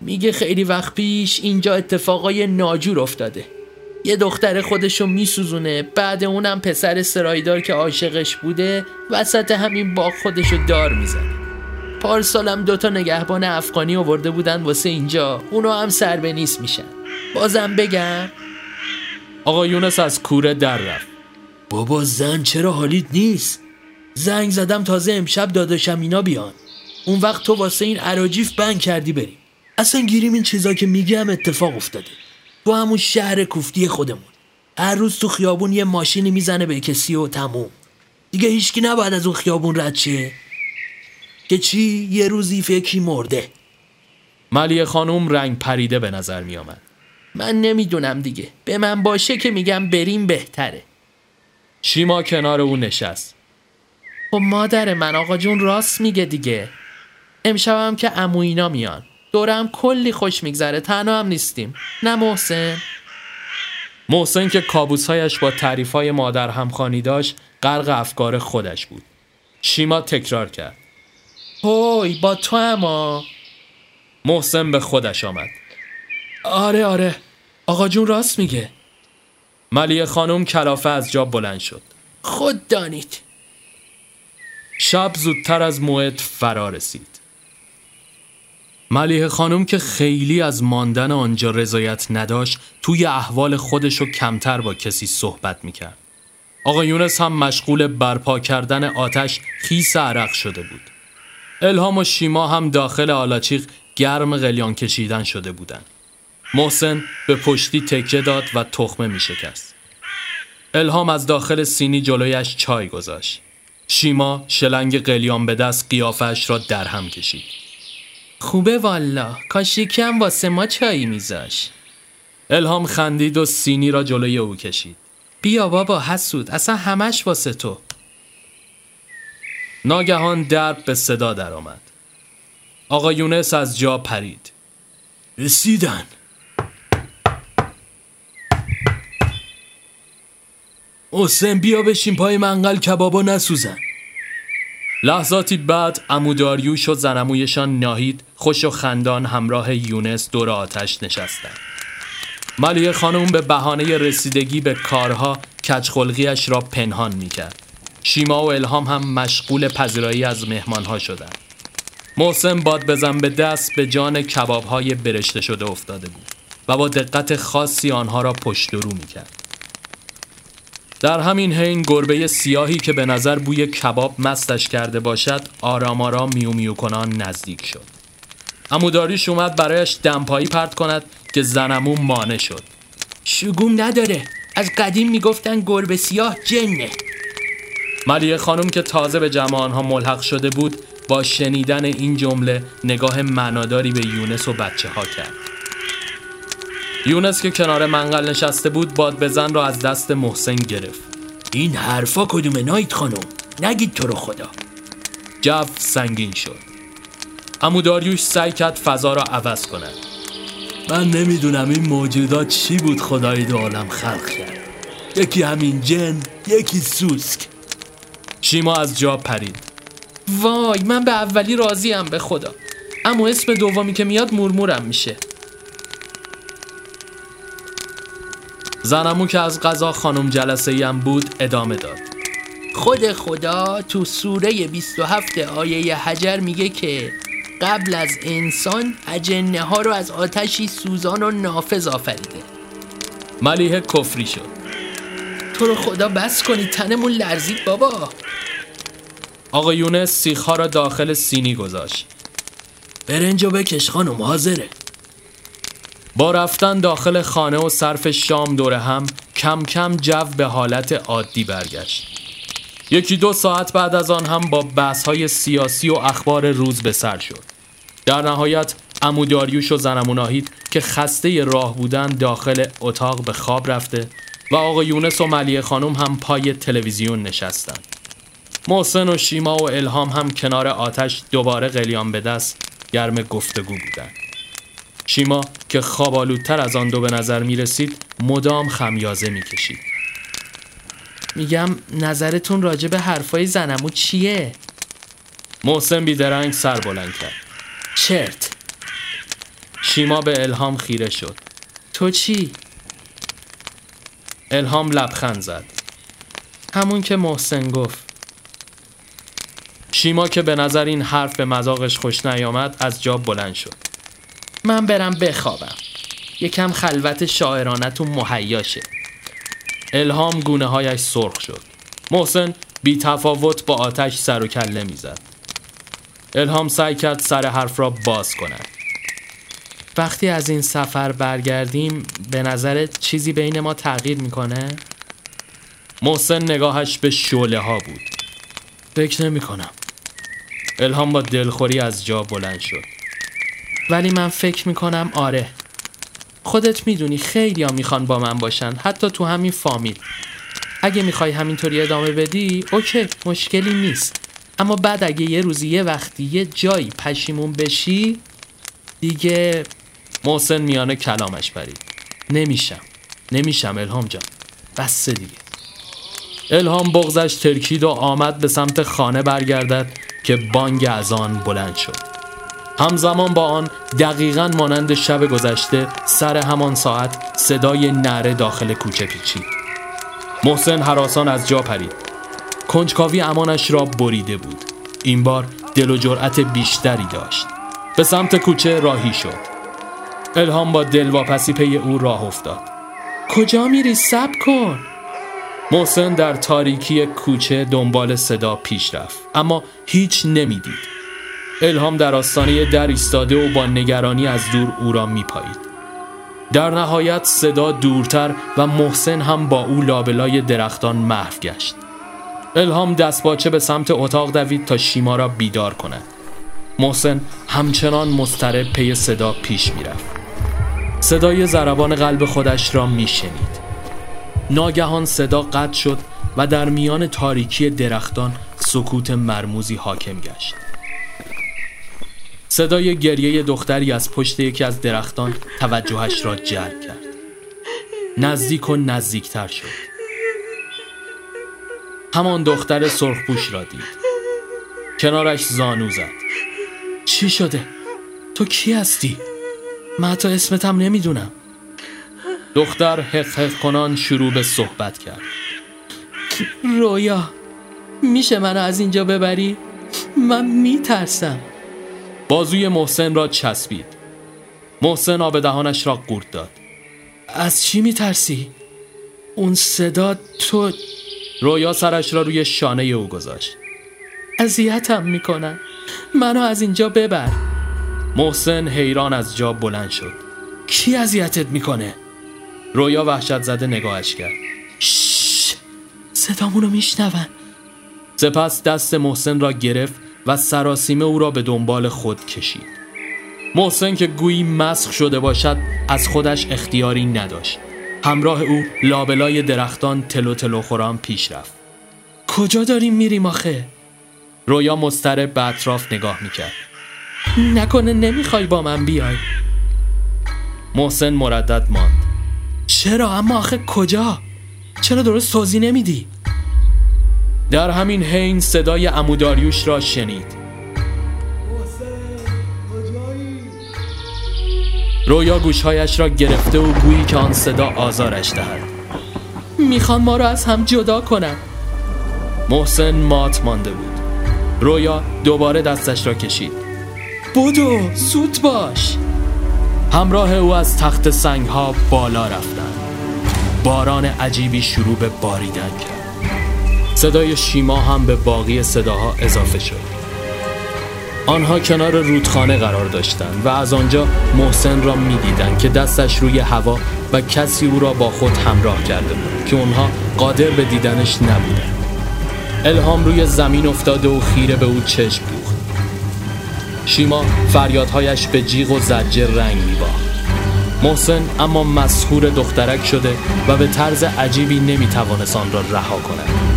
میگه خیلی وقت پیش اینجا اتفاقای ناجور افتاده. یه دختر خودشو میسوزونه بعد اونم پسر سرایدار که عاشقش بوده وسط همین باغ خودشو دار می‌زنه. پارسالم دوتا نگهبان افغانی آورده بودن واسه اینجا اونو هم سر به نیست میشن. بازم بگم. آقا یونس از کوره در رفت. بابا زن چرا حالیت نیست؟ زنگ زدم تازه امشب داداشم اینا بیان. اون وقت تو واسه این عراجیف بند کردی بریم. اصلا گیریم این چیزا که میگم اتفاق افتاده. تو همون شهر کوفتی خودمون. هر روز تو خیابون یه ماشینی می‌زنه به کسی و تموم. دیگه هیچکی نباید از اون خیابون رد شه. که چی؟ یه روزی فکری مرده. ملیه خانم رنگ پریده به نظر می آمد. من نمی‌دونم دیگه. به من باشه که میگم بریم بهتره. شیما کنار او نشست. خب مادر من آقا جون راست میگه دیگه. امشبم که عمو اینا میان دورم کلی خوش میگذره تنها هم نیستیم نه محسن محسن که کابوسهایش با تعریفهای مادر همخانی داشت غرق افکار خودش بود. شیما تکرار کرد. هوی با تو اما محسن به خودش آمد. آره آره آقا جون راست میگه ملیه خانم کلافه از جا بلند شد. خود دانید شب زودتر از موعد فرا رسید. ملیه خانم که خیلی از ماندن آنجا رضایت نداشت توی احوال خودش رو کمتر با کسی صحبت می‌کرد. آقا یونس هم مشغول برپا کردن آتش خیس عرق شده بود. الهام و شیما هم داخل آلاچیق گرم قلیان کشیدن شده بودند. محسن به پشتی تکه داد و تخمه می شکست. الهام از داخل سینی جلویش چای گذاشت. شیما شلنگ قلیان به دست قیافش را در هم کشید. خوبه والا کاش یکی هم واسه ما چایی میذاش الهام خندید و سینی را جلوی او کشید. بیا بابا حسود اصلا همش واسه تو ناگهان درب به صدا درآمد. آقا یونس از جا پرید. رسیدن حسین بیا بشین پای منقل کبابا نسوزن لحظاتی بعد اموداریوش و زنمویشان ناهید خوش و خندان همراه یونس دور آتش نشستند. ملیه خانم به بهانه رسیدگی به کارها کچخلقیش را پنهان می کرد. شیما و الهام هم مشغول پذیرایی از مهمانها شدند. محسن باد بزن به دست به جان کبابهای برشته شده افتاده بود و با دقت خاصی آنها را پشت رو می کرد. در همین حین گربه سیاهی که به نظر بوی کباب مستش کرده باشد آرام آرام میو میو کنان نزدیک شد اموداریش اومد برایش دمپایی پرت کند که زنمون مانع شد. شگوم نداره. از قدیم می‌گفتن گربه سیاه جنه. ملیه خانم که تازه به جمع آنها ملحق شده بود با شنیدن این جمله نگاه معناداری به یونس و بچه ها کرد. یونس که کنار منقل نشسته بود باد بزن را از دست محسن گرفت. این حرفا کدومه نایت خانم؟ نگید تو رو خدا. جو سنگین شد. امو داریوش سعی کرد فضا را عوض کند. من نمی‌دونم این موجودات چی بود خدای دو عالم خلق کرد. یکی همین جن یکی سوسک. شیما از جا پرید. وای من به اولی راضیم به خدا. اما اسم دومی که میاد مورمورم میشه. زنمو که از غذا خانم جلسه ای هم بود ادامه داد. خود خدا تو سوره 27 آیه حجر میگه که قبل از انسان اجنه ها رو از آتشی سوزان و نافذ آفریده. ملیه کفری شد. تو رو خدا بس کنی تنمون لرزید بابا. آقا یونس سیخها را داخل سینی گذاشت. برنج و بکش خانم حاضره. با رفتن داخل خانه و صرف شام دور هم کم کم جو به حالت عادی برگشت. یکی دو ساعت بعد از آن هم با بحث های سیاسی و اخبار روز به سر شد. در نهایت اموداریوش و زنموناهید که خسته راه بودن داخل اتاق به خواب رفته و آقا یونس و ملیه خانم هم پای تلویزیون نشستند محسن و شیما و الهام هم کنار آتش دوباره قلیان به دست گرم گفتگو بودند شیما که خوابالودتر از آن دو به نظر می رسید مدام خمیازه می کشید. میگم نظرتون راجع به حرفای زنمو چیه؟ محسن بیدرنگ سر بلند کرد. چرت شیما به الهام خیره شد. تو چی؟ الهام لبخند زد. همون که محسن گفت شیما که به نظر این حرف به مذاقش خوش نیامد از جا بلند شد. من برم بخوابم یکم خلوت شاعرانتون مهیا شه الهام گونه هایش سرخ شد. محسن بی تفاوت با آتش سر و کله می‌زد. الهام سعی کرد سر حرف را باز کند. وقتی از این سفر برگردیم به نظرت چیزی بین ما تغییر می‌کنه؟ محسن نگاهش به شعله ها بود. فکر نمی کنم الهام با دلخوری از جا بلند شد. ولی من فکر می‌کنم آره. خودت می‌دونی خیلی ها می‌خوان با من باشن حتی تو همین فامیل. اگه می‌خوای همینطوری ادامه بدی اوکی مشکلی نیست. اما بعد اگه یه روزی یه وقتی یه جایی پشیمون بشی دیگه محسن میانه کلامش پرید نمیشم. نمیشم الهام جان. بس دیگه. الهام بغزش ترکید و آمد به سمت خانه برگردد که بانگ از آن بلند شد. همزمان با آن دقیقا مانند شب گذشته سر همان ساعت صدای نره داخل کوچه پیچید. محسن حراسان از جا پرید. کنجکاوی امانش را بریده بود. این بار دل و جرأت بیشتری داشت. به سمت کوچه راهی شد. الهام با دلواپسی پی او راه افتاد. کجا میری سب کن؟ محسن در تاریکی کوچه دنبال صدا پیش رفت. اما هیچ نمی‌دید. الهام در آستانه در ایستاده و با نگرانی از دور او را میپایید. در نهایت صدا دورتر و محسن هم با او لابلای درختان محو گشت. الهام دستباچه به سمت اتاق دوید تا شیما را بیدار کند. محسن همچنان مضطرب پی صدا پیش می‌رفت. صدای ضربان قلب خودش را میشنید. ناگهان صدا قطع شد و در میان تاریکی درختان سکوت مرموزی حاکم گشت. صدای گریه دختری از پشت یکی از درختان توجهش را جلب کرد. نزدیک و نزدیکتر شد. همان دختر سرخپوش را دید. کنارش زانو زد. چی شده؟ تو کی هستی؟ من حتی اسمتم نمی‌دونم. دختر حق کنان شروع به صحبت کرد. رویا میشه منو از اینجا ببری؟ من میترسم. بازوی محسن را چسبید. محسن آب دهانش را قورت داد. از چی میترسی؟ اون صدا تو رویا سرش را روی شانه او گذاشت. اذیتم می‌کنن منو از اینجا ببر. محسن حیران از جا بلند شد. کی اذیتت می‌کنه؟ رویا وحشت زده نگاهش کرد. شش! صدامونو میشنون. سپس دست محسن را گرفت و سراسیمه او را به دنبال خود کشید محسن که گویی مسخ شده باشد از خودش اختیاری نداشت همراه او لابلای درختان تلو تلو خوران پیش رفت کجا داریم میریم آخه؟ رویا مضطرب به اطراف نگاه می‌کرد نکنه نمی‌خوای با من بیای محسن مردد ماند چرا اما آخه کجا؟ چرا درست توضیح نمیدی؟ در همین حین صدای اموداریوش را شنید. رویا گوشهایش را گرفته و گویی که آن صدا آزارش دهد. می‌خوان ما را از هم جدا کنن محسن مات مانده بود. رویا دوباره دستش را کشید. بدو زود باش. همراه او از تخت سنگ ها بالا رفتند. باران عجیبی شروع به باریدن کرد. صدای شیما هم به باقی صداها اضافه شد. آنها کنار رودخانه قرار داشتند و از آنجا محسن را می‌دیدند که دستش روی هوا و کسی او را با خود همراه کرده بود که اونها قادر به دیدنش نبودند. الهام روی زمین افتاده و خیره به او چشم دوخت. شیما فریادهایش به جیغ و زجر رنگ میباخت. محسن اما مسخور دخترک شده و به طرز عجیبی نمی‌توانست آن را رها کند.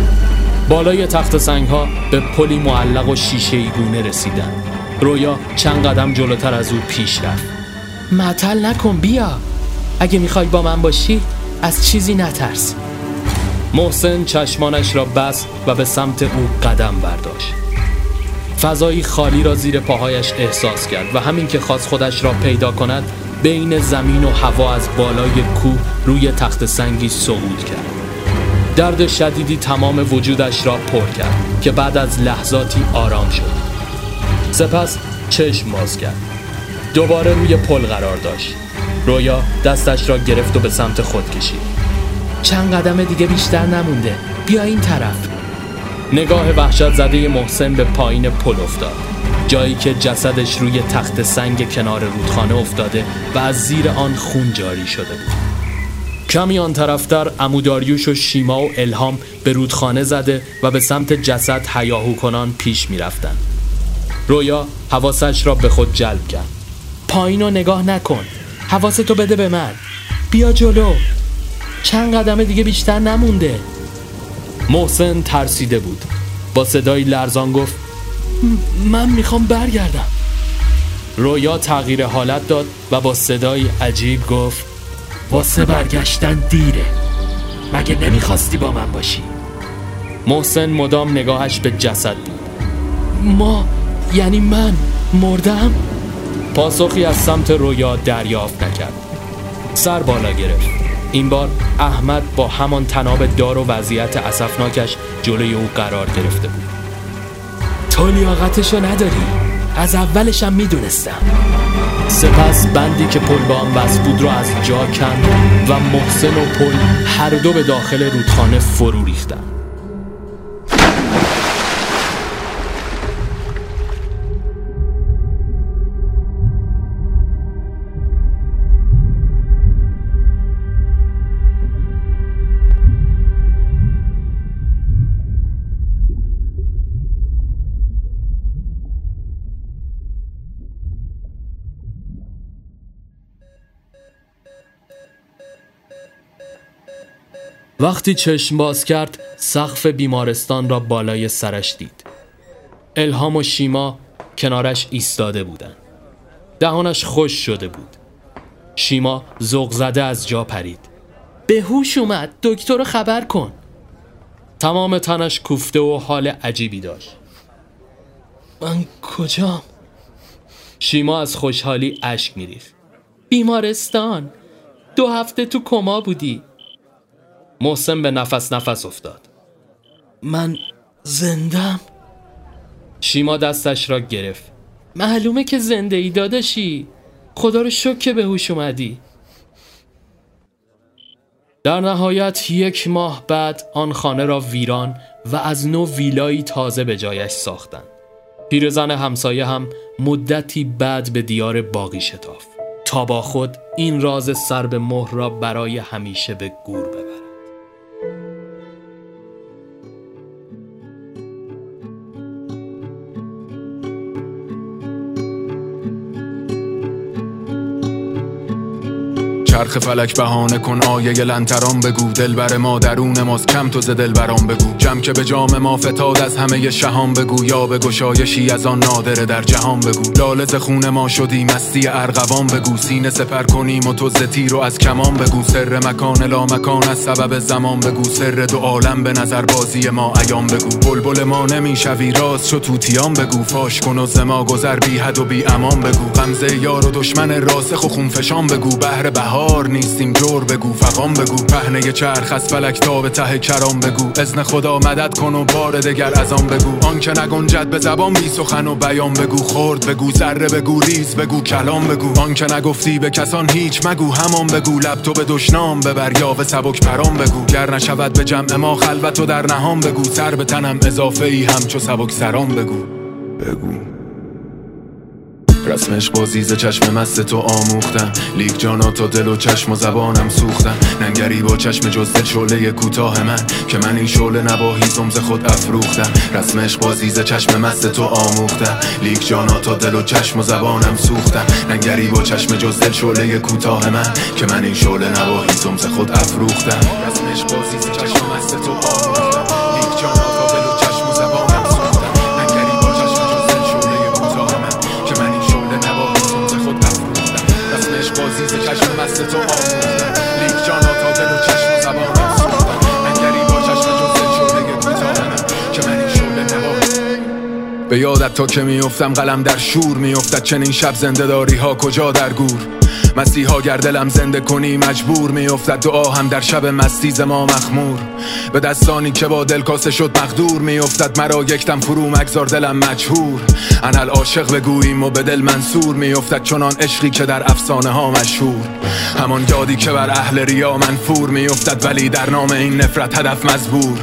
بالای تخت سنگ ها به پلی معلق و شیشه گونه رسیدن. رویا چند قدم جلوتر از او پیش رفت. معطل نکن بیا. اگه می‌خوای با من باشی از چیزی نترس. محسن چشمانش را بست و به سمت او قدم برداشت. فضایی خالی را زیر پاهایش احساس کرد و همین که خواست خودش را پیدا کند بین زمین و هوا از بالای کوه روی تخت سنگی صعود کرد. درد شدیدی تمام وجودش را پر کرد که بعد از لحظاتی آرام شد. سپس چشم باز کرد. دوباره روی پل قرار داشت. رویا دستش را گرفت و به سمت خود کشید. چند قدم دیگه بیشتر نمونده. بیا این طرف. نگاه وحشت زده محسن به پایین پل افتاد. جایی که جسدش روی تخت سنگ کنار رودخانه افتاده و از زیر آن خون جاری شده بود. کمی آن طرفتر اموداریوش و شیما و الهام به رودخانه زده و به سمت جسد هیاهو کنان پیش می رفتن. رویا حواسش را به خود جلب کرد. پایین رو نگاه نکن. حواستو بده به من. بیا جلو. چند قدم دیگه بیشتر نمونده. محسن ترسیده بود. با صدای لرزان گفت من می‌خوام برگردم. رویا تغییر حالت داد و با صدای عجیب گفت واسه برگشتن دیره. مگه نمی‌خواستی با من باشی؟ محسن مدام نگاهش به جسد بود. ما یعنی من مردم؟ پاسخی از سمت رویا دریافت نکرد. سر بالا گرفت. این بار احمد با همان تناب دار و وضعیت اسفناکش جلوی او قرار گرفته بود. تو لیاقتشو نداری. از اولشم می‌دونستم. سپس بندی که پل به آن وصل بود را از جا کند و محسن و پل هر دو به داخل رودخانه فرو ریختند. وقتی چشم باز کرد سقف بیمارستان را بالای سرش دید. الهام و شیما کنارش ایستاده بودند. دهانش خوش شده بود. شیما ذوق زده از جا پرید. به هوش اومد دکتر رو خبر کن. تمام تنش کوفته و حال عجیبی داشت. من کجام؟ شیما از خوشحالی اشک میریخت. بیمارستان دو هفته تو کما بودی. محسن به نفس نفس افتاد. من زندم؟ شیما دستش را گرفت. معلومه که زنده ای داداشی. خدا رو شکر که به هوش اومدی. در نهایت یک ماه بعد آن خانه را ویران و از نو ویلایی تازه به جایش ساختند. پیرزن همسایه هم مدتی بعد به دیار باقی شتاف تا با خود این راز سر به مهر را برای همیشه به گور ببرد چرخ فلک بهانه کن آیه لنتران بگو. دل بر ما درون ماست کم تو ز دل برام بگو. جم که به جام ما فتاد از همه شهان بگو. یا به گشایشی از آن نادره در جهان بگو. لاله خون ما شدی مستی ارغوان بگو. سینه سپر کنیم و تو ز تیر و از کمان بگو. سر مکان لا مکان از سبب زمان بگو. سر دو عالم به نظر بازی ما ایام بگو. بلبل ما نمی‌شوی راست شو توتیان بگو. فاش کن و ز ما گذر بی حد و بی امان بگو. غمزه یار و دشمن راسخ و خونفشان بگو. بهر بهار نیستیم جور بگو فقام بگو. پهنه چرخ از فلک تا به ته کرام بگو. اذن خدا مدد کن و بار دگر از آن بگو. آن که نگنجد به زبان بی سخن و بیان بگو. خورد بگو ذره بگو ریز بگو کلام بگو. آن که نگفتی به کسان هیچ مگو. همان بگو لب تو به دشنام ببر یا به سبک پرام بگو. گر نشود به جمع ما خلوت و در نهان بگو. سر به تنم اضافه ای همچو سبک سرام بگو. بگو. رسمش بازی ز چشم مست تو آموختم لیک جانا تا دل و چشم و زبانم سوختم ننگری با چشم جز دل شعله کوتاه من. که من این شعله نواهیزم ز خود افروختم. رسمش بازی ز چشم مست تو آموختم لیک جانا تا دل و چشم و زبانم سوختم ننگری با چشم جز دل شعله کوتاه من. که من این شعله نواهیزم ز خود افروختم. رسمش بازی ز چشم مست تو آموختم بازی ز چشم مست تو آموختم لیک جانا تا دل و چشم و زبانم که به یادت تا که میافتم قلم در شور میافتد. چنین شب زنده داری ها کجا در گور؟ مسیحا گر دلم زنده کنی مجبور میافتد دعا هم در شب مستیز ما مخمور. به دستانی که با دل کاسه شد مقدور میافتد مرا یکتم فرو مگذار دلم مجهور. انل عاشق بگوییم و به دل منصور میافتد چنان عشقی که در افسانه ها مشهور. همان یادی که بر اهل ریا منفور میافتد ولی در نام این نفرت هدف مزبور.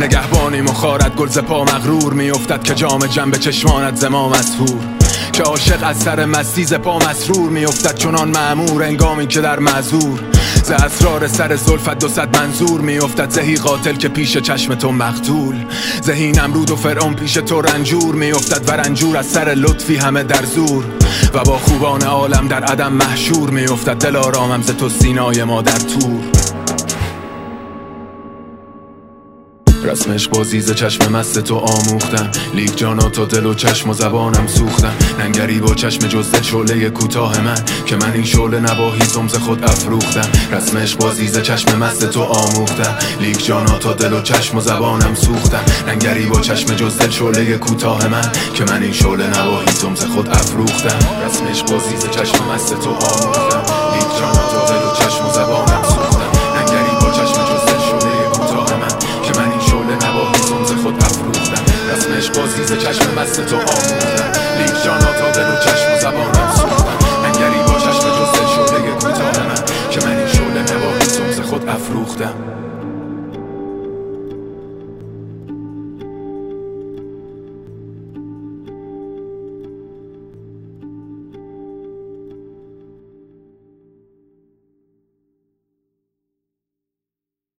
نگهبانی مخارت گل ز پا مغرور میافتد که جام جنب چشمانت زما مسهور که عاشق از سر مستی پا مسرور میافتد چنان معمور انگامی که در مزور ز اسرار سر زلفت دو صد منظور میافتد زهی قاتل که پیش چشم تو مقتول. زهی نمرود و فرعون پیش تو رنجور میافتد و رنجور از سر لطفی همه در زور. و با خوبان عالم در عدم محشور میافتد دل آرامم ز تو سینای ما در تور رسمش بازی ز چشم مست تو آموختم لیک جانا تا دل و چشم و زبانم سوختم ننگری با چشم جز دل شعله کوتاه من. که من این شعله نواهی ز خود افروختم. رسمش بازی ز چشم مست تو آموختم لیک جانا تا دل و چشم و زبانم سوختم ننگری با چشم جز دل شعله کوتاه من. که من این شعله نواهی ز خود افروختم. رسمش بازی ز چشم مست تو آموختم لیک جانا تا دل بازی ز چشم مست تو آموختن لیک جان تا دل و چشم و زبان